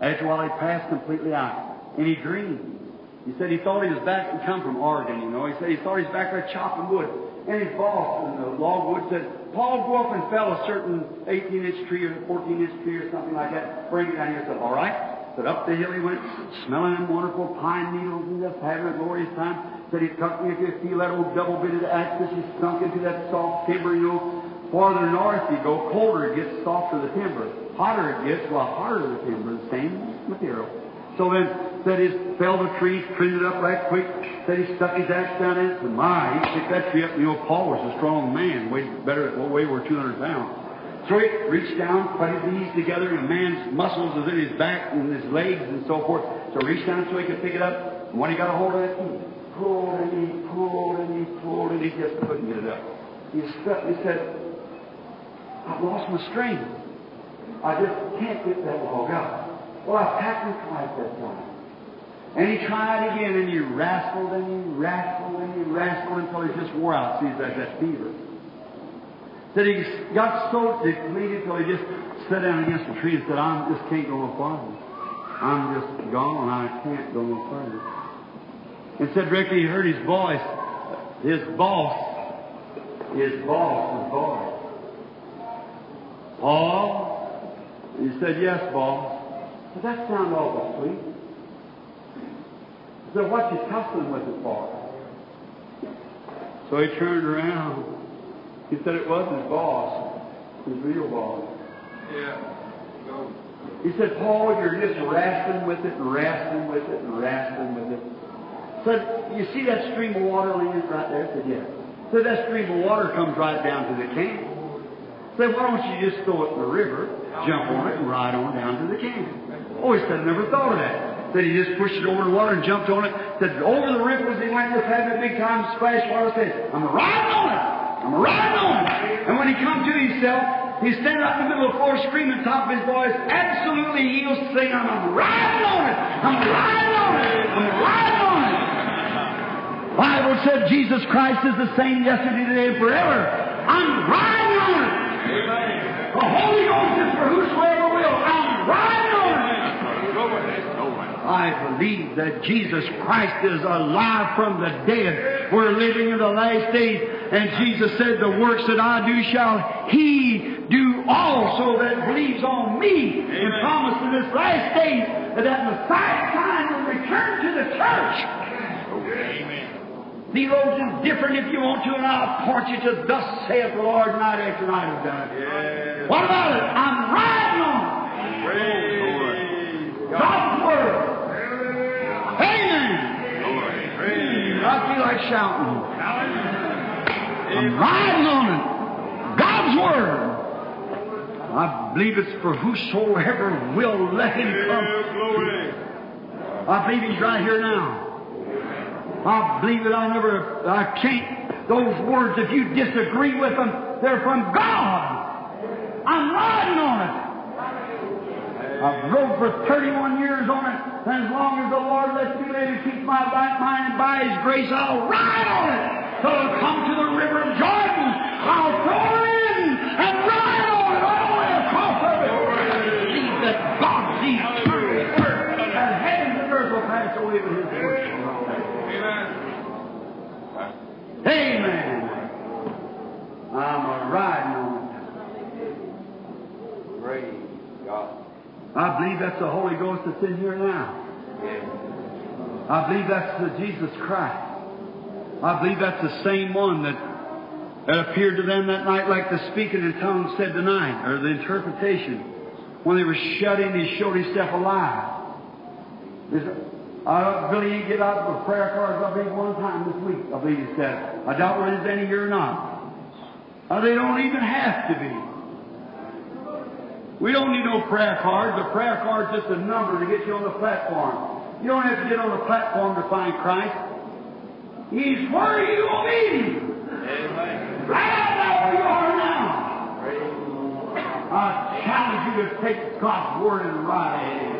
After a while, he passed completely out. And he dreamed. He said he thought he was back and come from Oregon, you know. He said he thought he was back there chopping wood. And his boss in the logwood said, Paul, go up and fell a certain 18 inch tree or 14 inch tree or something like that. Bring it down here. I said, all right. Said up the hill he went, smelling them wonderful pine needles and just having a glorious time. Said he tucked me if you feel that old double-bitted axis, he sunk into that soft timber, you know. Farther north you go, colder it gets, softer the timber. Hotter it gets, well, harder the timber, the same material. So then, said he felled the tree, trimmed it up right quick, said he stuck his axe down in it, said, my, he picked that tree up, and you know, Paul was a strong man, weighed better, well, weighed over 200 pounds. He reached down, put his knees together, and a man's muscles was in his back and his legs and so forth. So he reached down so he could pick it up, and when he got a hold of it, he pulled and he pulled and he pulled, and he just couldn't get it up. He stuck, he said, I've lost my strength. I just can't get that log up. Well, I packed and tried that time. And he tried again, and he wrestled and he wrestled and he wrestled until he just wore out. See, that's that fever. Said he got so depleted till he just sat down against the tree and said, I just can't go no farther. I'm just gone. I can't go no further. And said Rick, he heard his voice. His boss, his boss, his boss. Paul? He said, Yes, boss. But that sounded awful sweet. He said, What you tussling with it for? So he turned around. He said it was his boss, his real boss. Yeah. He said, Paul, you're just wrestling with it and wrestling with it and wrestling with it. Said, you see that stream of water laying right there? Said, yes. Said, that stream of water comes right down to the camp. Said, why don't you just throw it in the river, jump on it, and ride on down to the camp? Oh, he said, I never thought of that. Said he just pushed it over the water and jumped on it. Said, over the river as he went, just having a big time splash water. Said, I'm riding on it. I'm riding on it. And when he come to himself, he's standing right in the middle of the floor screaming top of his voice, absolutely healed, saying, I'm riding on it. I'm riding on it. I'm riding on it. Bible said Jesus Christ is the same yesterday, today, and forever. I'm riding on it. The Holy Ghost is for whosoever will. I'm riding on it. I believe that Jesus Christ is alive from the dead. We're living in the last days, and Jesus said, The works that I do shall he do also that believes on me. And promised in this last days that at Messiah time will return to the church. Amen. Theologians different if you want to, and I'll point you to thus saith the Lord night after night have done. Yeah. What about it? I'm riding on it. Praise God's Word. Amen. Praise I feel like shouting. I'm riding on it. God's Word. I believe it's for whosoever will let him come. I believe he's right here now. I believe that I never, I can't, those words, if you disagree with them, they're from God. I'm riding on it. I've rode for 31 years on it, and as long as the Lord lets me live and keep my right mind, and by His grace, I'll ride on it till I come to the river of Jordan. I'll throw in and ride on it all the way across of it. Believe that God's eternal Word, and heaven and earth will pass away, but His not pass. Amen. I'm a riding on it. Praise God. I believe that's the Holy Ghost that's in here now. I believe that's the Jesus Christ. I believe that's the same one that, that appeared to them that night like the speaking in tongues said tonight, or the interpretation. When they were shut in, he showed himself alive. I really ain't get out of the prayer cards, I believe, one time this week, I believe he said. I doubt whether there's any here or not. Uh, they don't even have to be. We don't need no prayer cards. A prayer card's just a number to get you on the platform. You don't have to get on the platform to find Christ. He's where you will. Amen. Right out wherever you are now. I challenge you to take God's word and ride.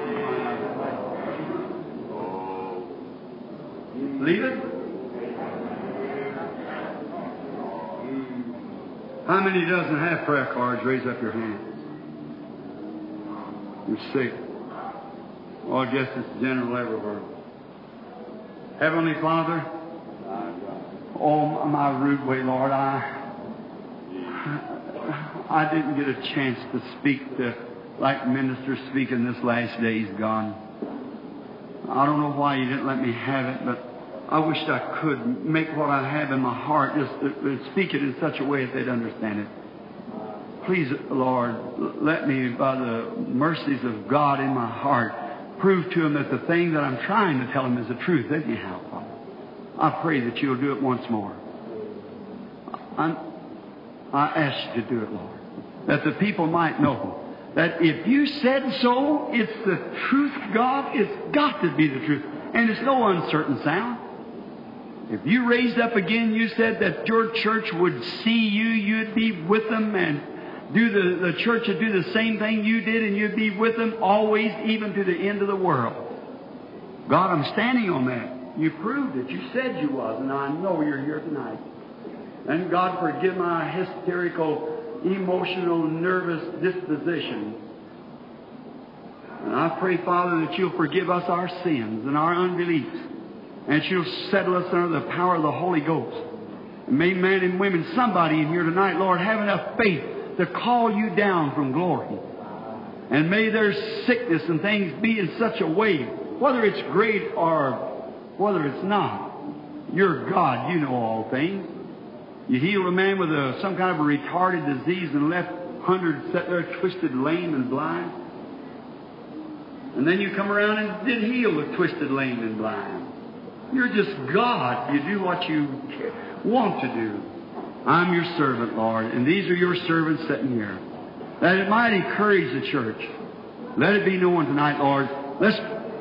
Believe it? How many doesn't have prayer cards? Raise up your hand. You're sick. Oh, just as general everywhere. Heavenly Father, oh, my rude way, Lord, I I didn't get a chance to speak to, like ministers speak in this last days gone. I don't know why you didn't let me have it, but I wished I could make what I have in my heart, just speak it in such a way that they'd understand it. Please, Lord, let me, by the mercies of God in my heart, prove to them that the thing that I'm trying to tell them is the truth. Anyhow, I pray that you'll do it once more. I'm, I ask you to do it, Lord, that the people might know that if you said so, it's the truth, God. It's got to be the truth. And it's no uncertain sound. If you raised up again, you said that your church would see you, you'd be with them, and do the, the church would do the same thing you did, and you'd be with them always, even to the end of the world. God, I'm standing on that. You proved it. You said you was, and I know you're here tonight. And God, forgive my hysterical, emotional, nervous disposition. And I pray, Father, that you'll forgive us our sins and our unbeliefs, and you'll settle us under the power of the Holy Ghost. And may men and women, somebody in here tonight, Lord, have enough faith to call you down from glory. And may their sickness and things be in such a way, whether it's great or whether it's not. You're God, you know all things. You healed a man with a, some kind of a retarded disease and left hundreds set there twisted, lame, and blind. And then you come around and did heal the twisted, lame, and blind. You're just God. You do what you want to do. I'm your servant, Lord, and these are your servants sitting here. That it might encourage the church. Let it be known tonight, Lord. Let's,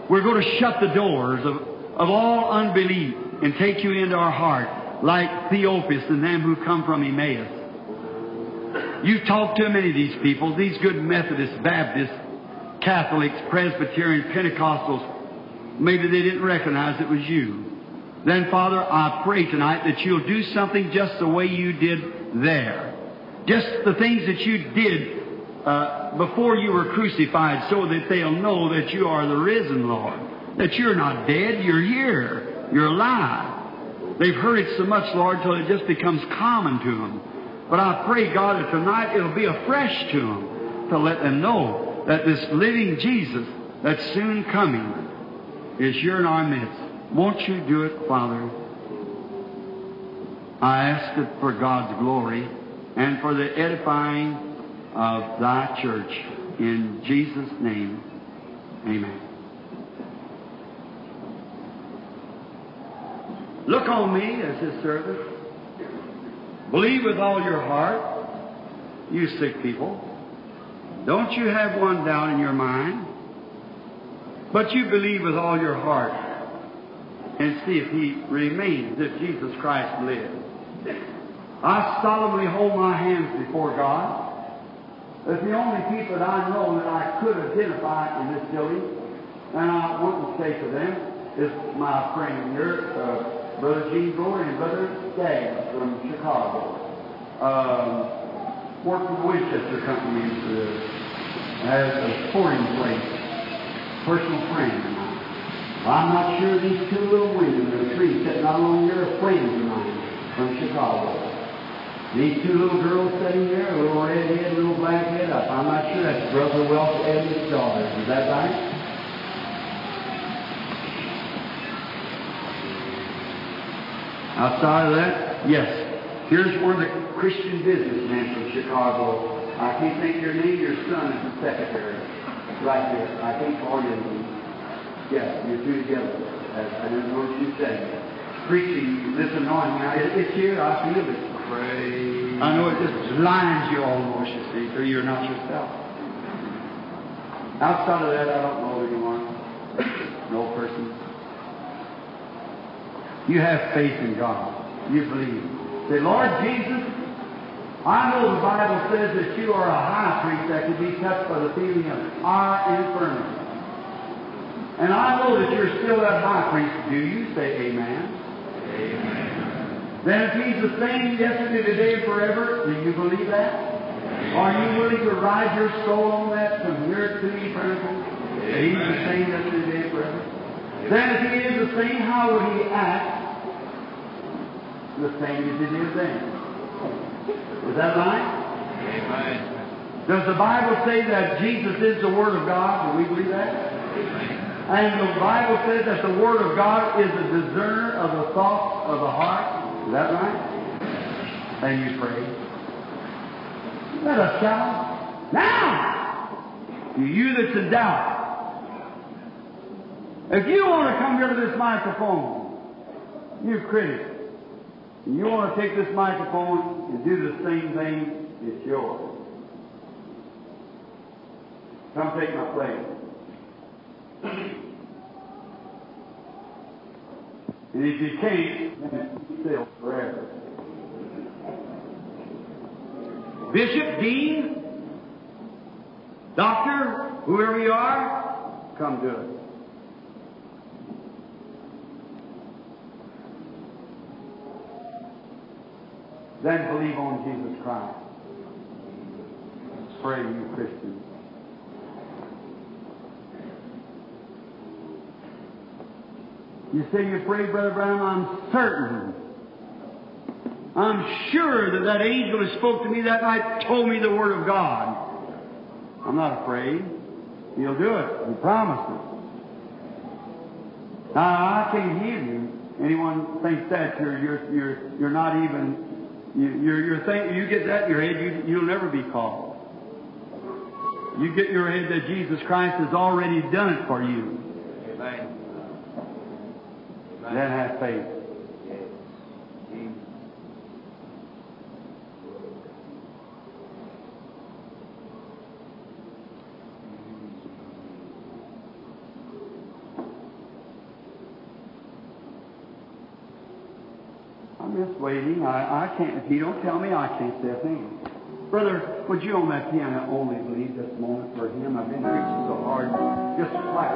we're going to shut the doors of, of all unbelief and take you into our heart, like Theophilus and them who come from Emmaus. You've talked to many of these people, these good Methodists, Baptists, Catholics, Presbyterians, Pentecostals. Maybe they didn't recognize it was you. Then, Father, I pray tonight that you'll do something just the way you did there. Just the things that you did uh, before you were crucified so that they'll know that you are the risen Lord. That you're not dead, you're here. You're alive. They've heard it so much, Lord, till it just becomes common to them. But I pray, God, that tonight it'll be afresh to them to let them know that this living Jesus that's soon coming is here in our midst. Won't you do it, Father? I ask it for God's glory and for the edifying of thy church. In Jesus' name, amen. Look on me as his servant. Believe with all your heart, you sick people. Don't you have one doubt in your mind, but you believe with all your heart and see if he remains, if Jesus Christ lives. I solemnly hold my hands before God. As the only people that I know that I could identify in this building, and I wouldn't say to them, is my friend here, uh, Brother Gene Brewer and Brother Skaggs from Chicago. Um, worked for Winchester Company uh, as a sporting place. Personal friend of mine. Well, I'm not sure these two little women, the three sitting out along there, are friends of mine from Chicago. These two little girls sitting there, a little red head, a little black head up. I'm not sure that's Brother Welch and his daughters. Is that right? Outside of that, yes. Here's one of the Christian businessmen from Chicago. I can't think your name. Your son is the secretary. Right there. I can't call your name. Yes, you're two together. I, I didn't know what you said. Preaching this anointing. Now, it, it's here. I feel it. Praise. I know it just blinds you almost, you see, so you're not yourself. Outside of that, I don't know anyone. No person. You have faith in God. You believe. Say, Lord Jesus, I know the Bible says that you are a high priest that can be touched by the feeling of our infirmity. And I know that you're still that high priest. Do you say amen? Amen. Then if he's the same yesterday, today, and forever, do you believe that? Are you willing to ride your soul on that from here to eternity? That he's the same yesterday, today, and forever? Then if he is the same, how would he act the same as he did then? Is that right? Amen. Does the Bible say that Jesus is the Word of God? Do we believe that? And the Bible says that the Word of God is a discerner of the thoughts of the heart. Is that right? And you pray. Let us shout. Now! You that's in doubt. If you want to come here to this microphone, you critic, and you want to take this microphone and do the same thing, it's yours. Come take my place. And if you can't, then it's still forever. Bishop, Dean, Doctor, whoever you are, come do it. Then believe on Jesus Christ. Pray, you Christians. You say you pray, Brother Brown, I'm certain. I'm sure that that angel who spoke to me that night told me the Word of God. I'm not afraid. He'll do it. He promised it. Now, I can't hear you. Anyone thinks that you're you're you're you're not even you're you're think you get that in your head you you'll never be called. You get in your head that Jesus Christ has already done it for you. Amen. Then have faith. I'm just waiting. I, I can't. If you don't tell me, I can't say a thing. Brother, would you on that piano only believe this moment for him? I've been preaching so hard. Just flat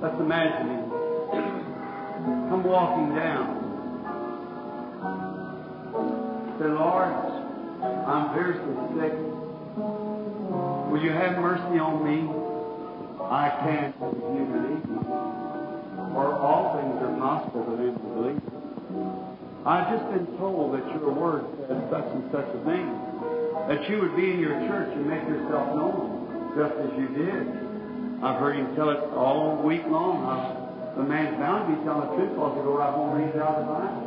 Let's imagine him. Come walking down. Say, Lord, I'm fiercely sick. Will you have mercy on me? I can't you believe me. For all things are possible to them who believe. I've just been told that your word says such and such a thing. That you would be in your church and make yourself known, just as you did. I've heard him tell it all week long. I, the man's bound to be telling the truth because he go right home and read out the Bible.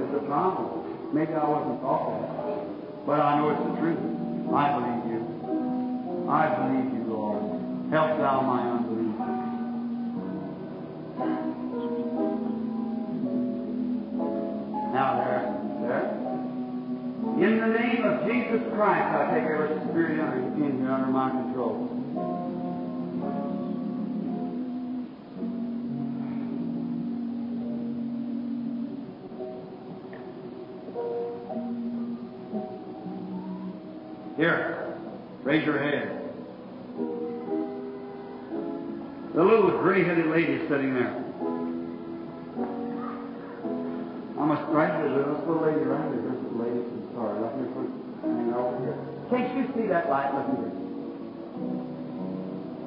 It's a promise. Maybe I wasn't talking. But I know it's the truth. I believe you. I believe you, Lord. Help thou my unbelief. Jesus Christ, I take every spirit under, in here under my control. Here, raise your hand. The little gray-headed lady sitting there. I'm a right here, this little lady right here. This little lady, I'm sorry, right here. Can't you see that light? Look here.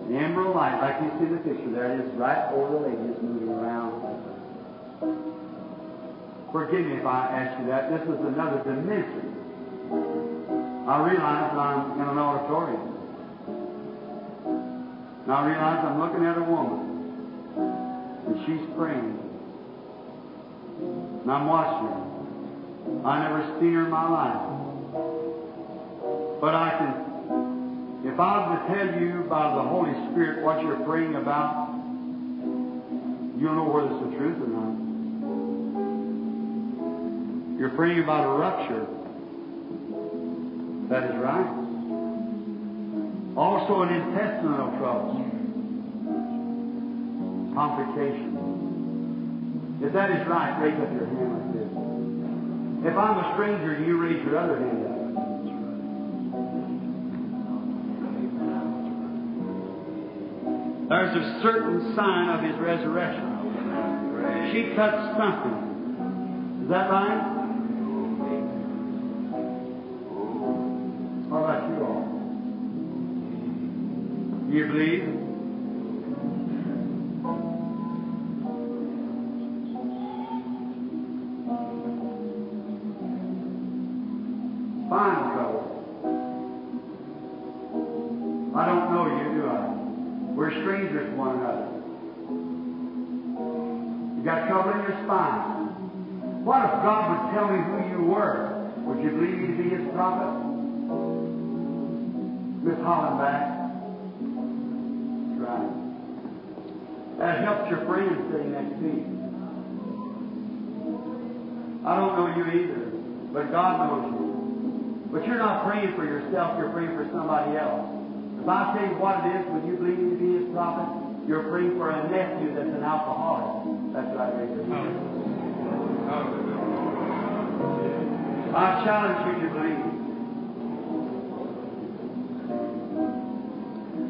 The emerald light, like you see the picture there, it is right over the lady, it's moving around. Forgive me if I ask you that. This is another dimension. I realize I'm in an auditorium. Now I realize I'm looking at a woman, and she's praying. And I'm watching her. I never seen her in my life. But I can, if I were to tell you by the Holy Spirit what you're praying about, you'll know whether it's the truth or not. You're praying about a rupture. That is right. Also an intestinal trouble. Complication. If that is right, raise up your hand like this. If I'm a stranger, you raise your other hand There's a certain sign of his resurrection. She touched something. Is that right? How about you all? Do you believe? Tell me who you were? Would you believe me to be his prophet? Miss Hollenbach. That's right. That helps your friend sitting next to you. I don't know you either, but God knows you. But you're not praying for yourself, you're praying for somebody else. If I tell you what it is when you believe me to be his prophet, you're praying for a nephew that's an alcoholic. That's right, right there. I challenge you to believe.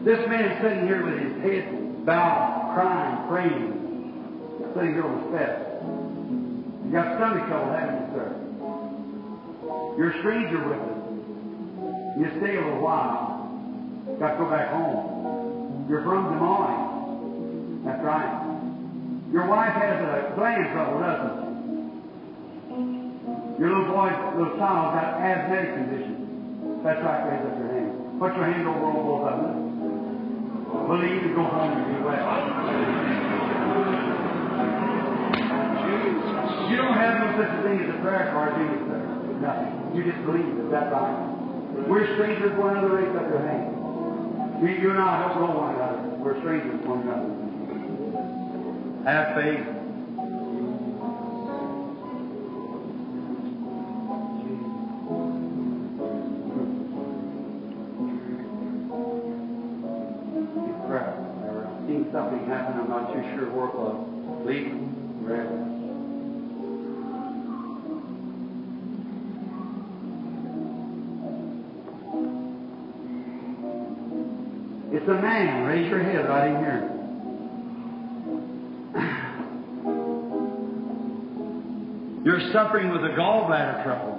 This man sitting here with his head bowed, crying, praying, sitting here on the steps. You got stomach trouble, haven't you, sir? You're a stranger with us. You stay a little while. Got to go back home. You're from Des Moines. That's right. Your wife has a gland trouble, doesn't she? Your little boy, little child got asthmatic condition. That's right, raise up your hand. Put your hand over both of them. Believe and go home and be well. You don't have no such a thing as a prayer card, do you, sir? Nothing. You just believe. Is that right? We're strangers to one another. Raise up your hand. You, you and I don't know one another. We're strangers one another. Have faith. Not too sure where it was. It's a man. Raise your head right in here. You're suffering with a gallbladder trouble.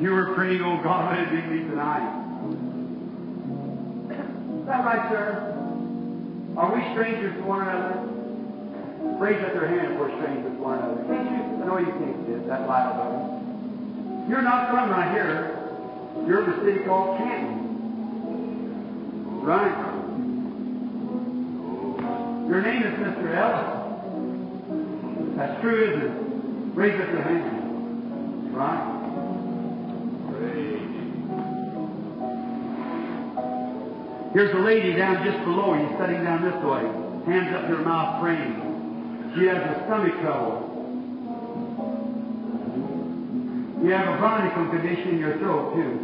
You were praying, oh God, let it be me tonight. That right, sir? Are we strangers to one another? Raise up your hand if we're strangers to one another. Can't you? I know you can't do. That about it. You're not from right here. You're the city called Canton. Right. Your name is Mr. Ellis. That's true, isn't it? Raise up your hand. Right. Here's a lady down just below you, sitting down this way. Hands up to her mouth praying. She has a stomach trouble. You have a bronchial condition in your throat, too.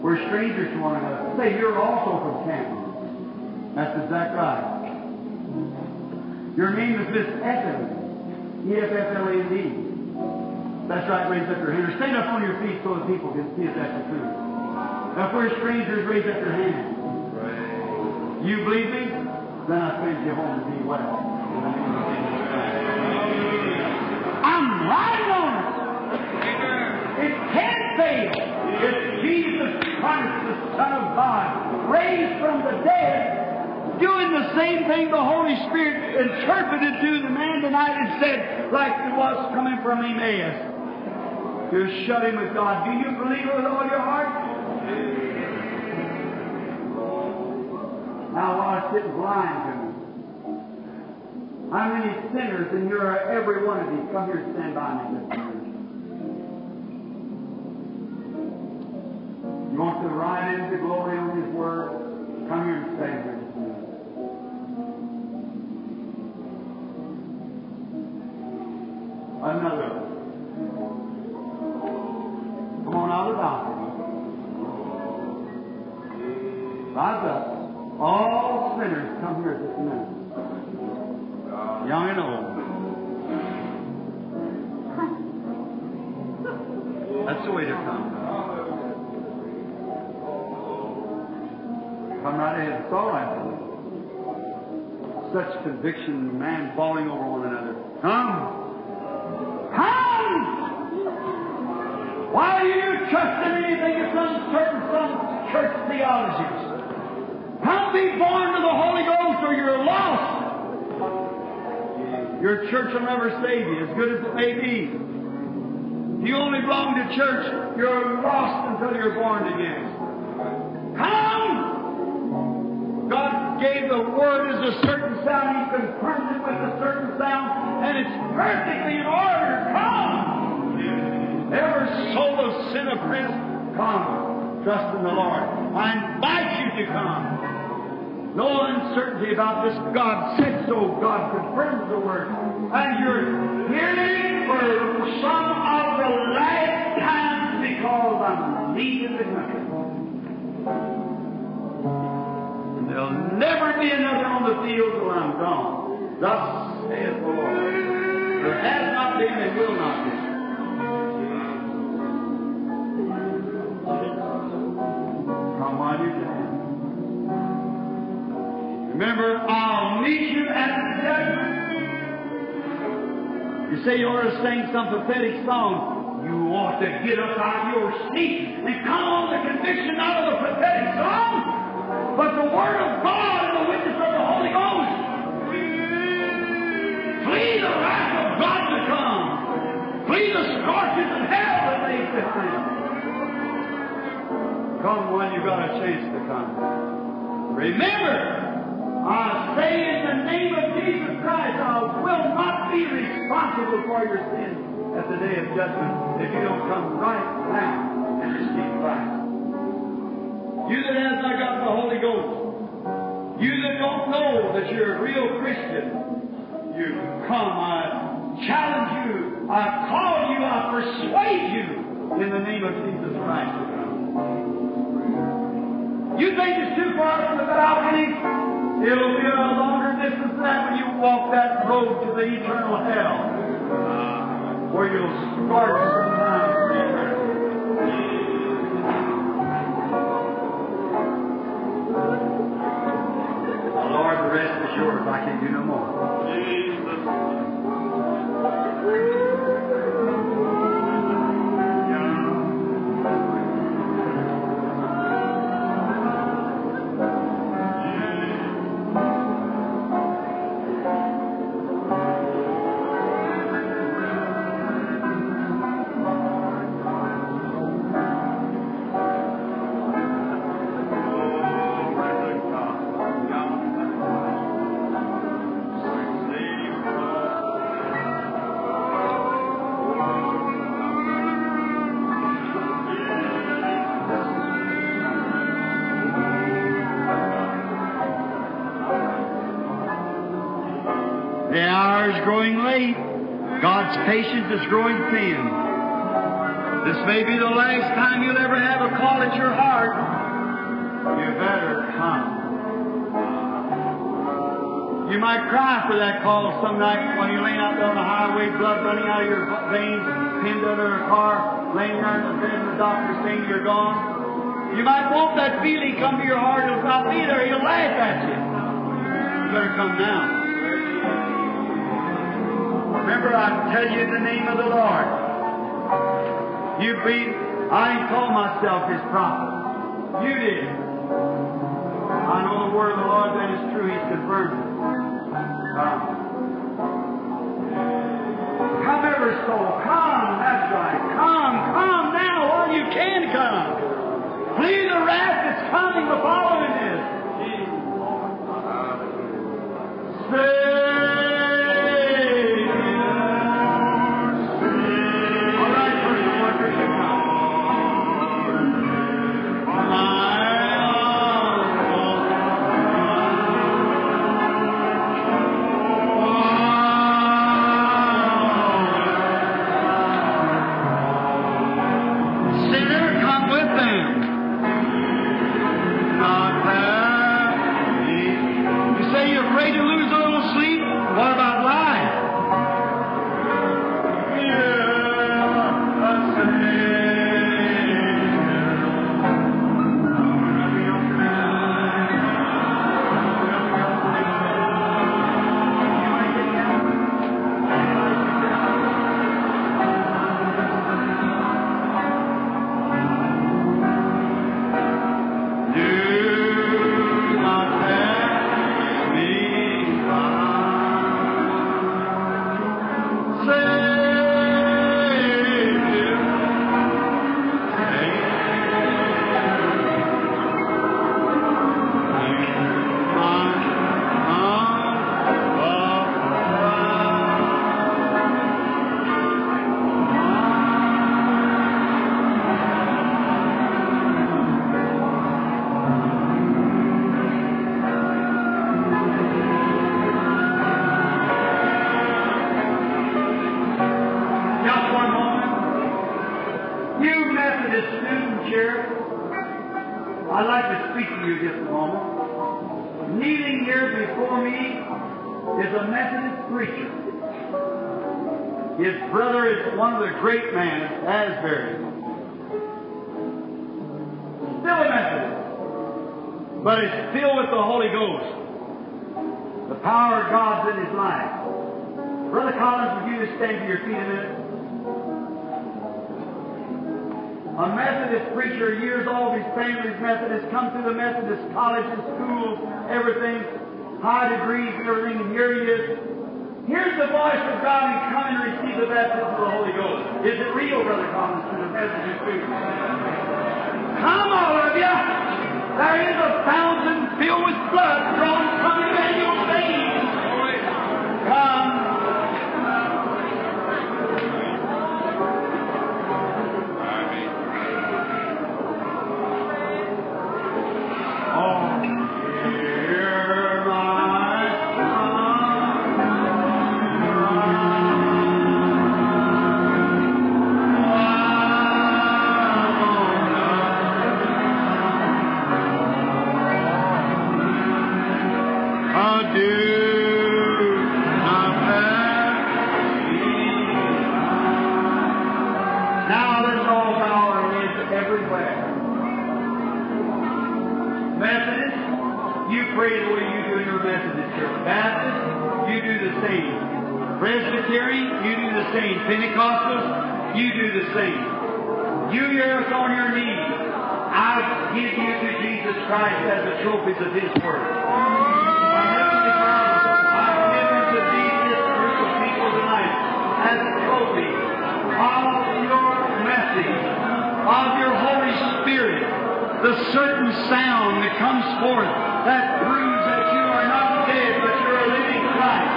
We're strangers to one another. Say, you're also from Canton. That's exactly right. Your name is Miss Evans. E-F-F-L-A-N-D. That's right, raise up your hand. Or stand up on your feet so that people can see if that's the truth. Now, if we're strangers, raise up your hand. You believe me? Then I send you home to be well. I'm right on it. It can't fail. It's Jesus Christ, the Son of God, raised from the dead, doing the same thing the Holy Spirit interpreted to the man tonight and said, like it was coming from Emmaus. To shut him with God. Do you believe it with all your heart? Now, while I sit blind to me, how many sinners, and you're every one of these, come here and stand by me this minute. You want to ride into glory on His Word? Come here and stand here this minute. Another. Way to come. Come right ahead. Right. brother. Such conviction, man falling over one another. Come. Come! Why are you trusting anything that's uncertain some church theologies? Come be born to the Holy Ghost or you're lost. Your church will never save you, as good as it may be. You only belong to church, you're lost until you're born again. Come! God gave the word as a certain sound. He confirmed it with a certain sound, and it's perfectly in order. Come! Every soul of sin oppressed, come. Trust in the Lord. I invite you to come. No uncertainty about this. God said so. God confirms the word. And you're hearing for some of the last times because I'm leaving the country. And there'll never be another on the field till I'm gone. Thus saith the Lord. There has not been and will not be. Come while you can. Remember, I'll meet you at the judgment. You say you ought to sing some pathetic song. You ought to get up out of your seat and come on the conviction out of the pathetic song, but the Word of God and the witness of the Holy Ghost. Flee the wrath of God to come. Flee the scorches of hell that behind. Come when you got a chance to come. Remember, I say in the name of Jesus Christ, I will not be responsible for your sins at the day of judgment if you don't come right now and receive Christ. You that has not got the Holy Ghost, you that don't know that you're a real Christian, you come. I challenge you. I call you. I persuade you in the name of Jesus Christ. You think it's too far from the balcony? It'll be a longer distance than that when you walk that road to the eternal hell, uh, where you'll start from Lord, the rest yours. I can do no more. The Is growing thin. This may be the last time you'll ever have a call at your heart. You better come. You might cry for that call some night when you're laying out there on the highway, blood running out of your veins, pinned under a car, laying there in the bed, and the doctor saying you're gone. You might want that feeling come to your heart. It'll not be there. He'll laugh at you. You better come now. Remember, I tell you in the name of the Lord. You be, I ain't called myself his prophet. You did. I know the word of the Lord that is true. He's confirmed it. Come. Every soul. Come. That's right. Come. Come now while you can come. Flee the wrath that's coming the following this. All the voice of God and come and receive the baptism of the Holy Ghost? Is it real, Brother Collins, to the presence of Spirit? Come, all of you! There is a fountain filled with blood drawn to see. You years on your knees, I give you to Jesus Christ as the trophies of His Word. As trophy of your message, of your Holy Spirit, the certain sound that comes forth that proves that you are not dead, but you're a living Christ,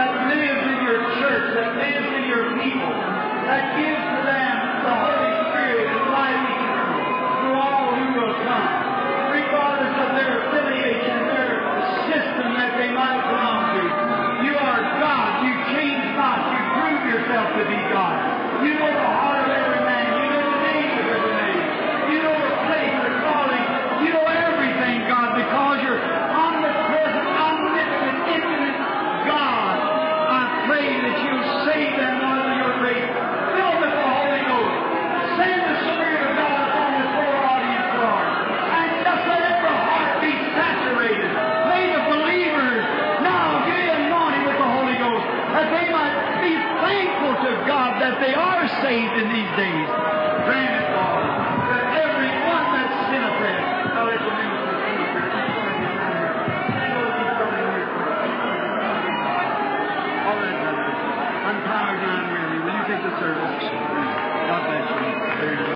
that lives in your church, that lives in your people, that gives yourself to be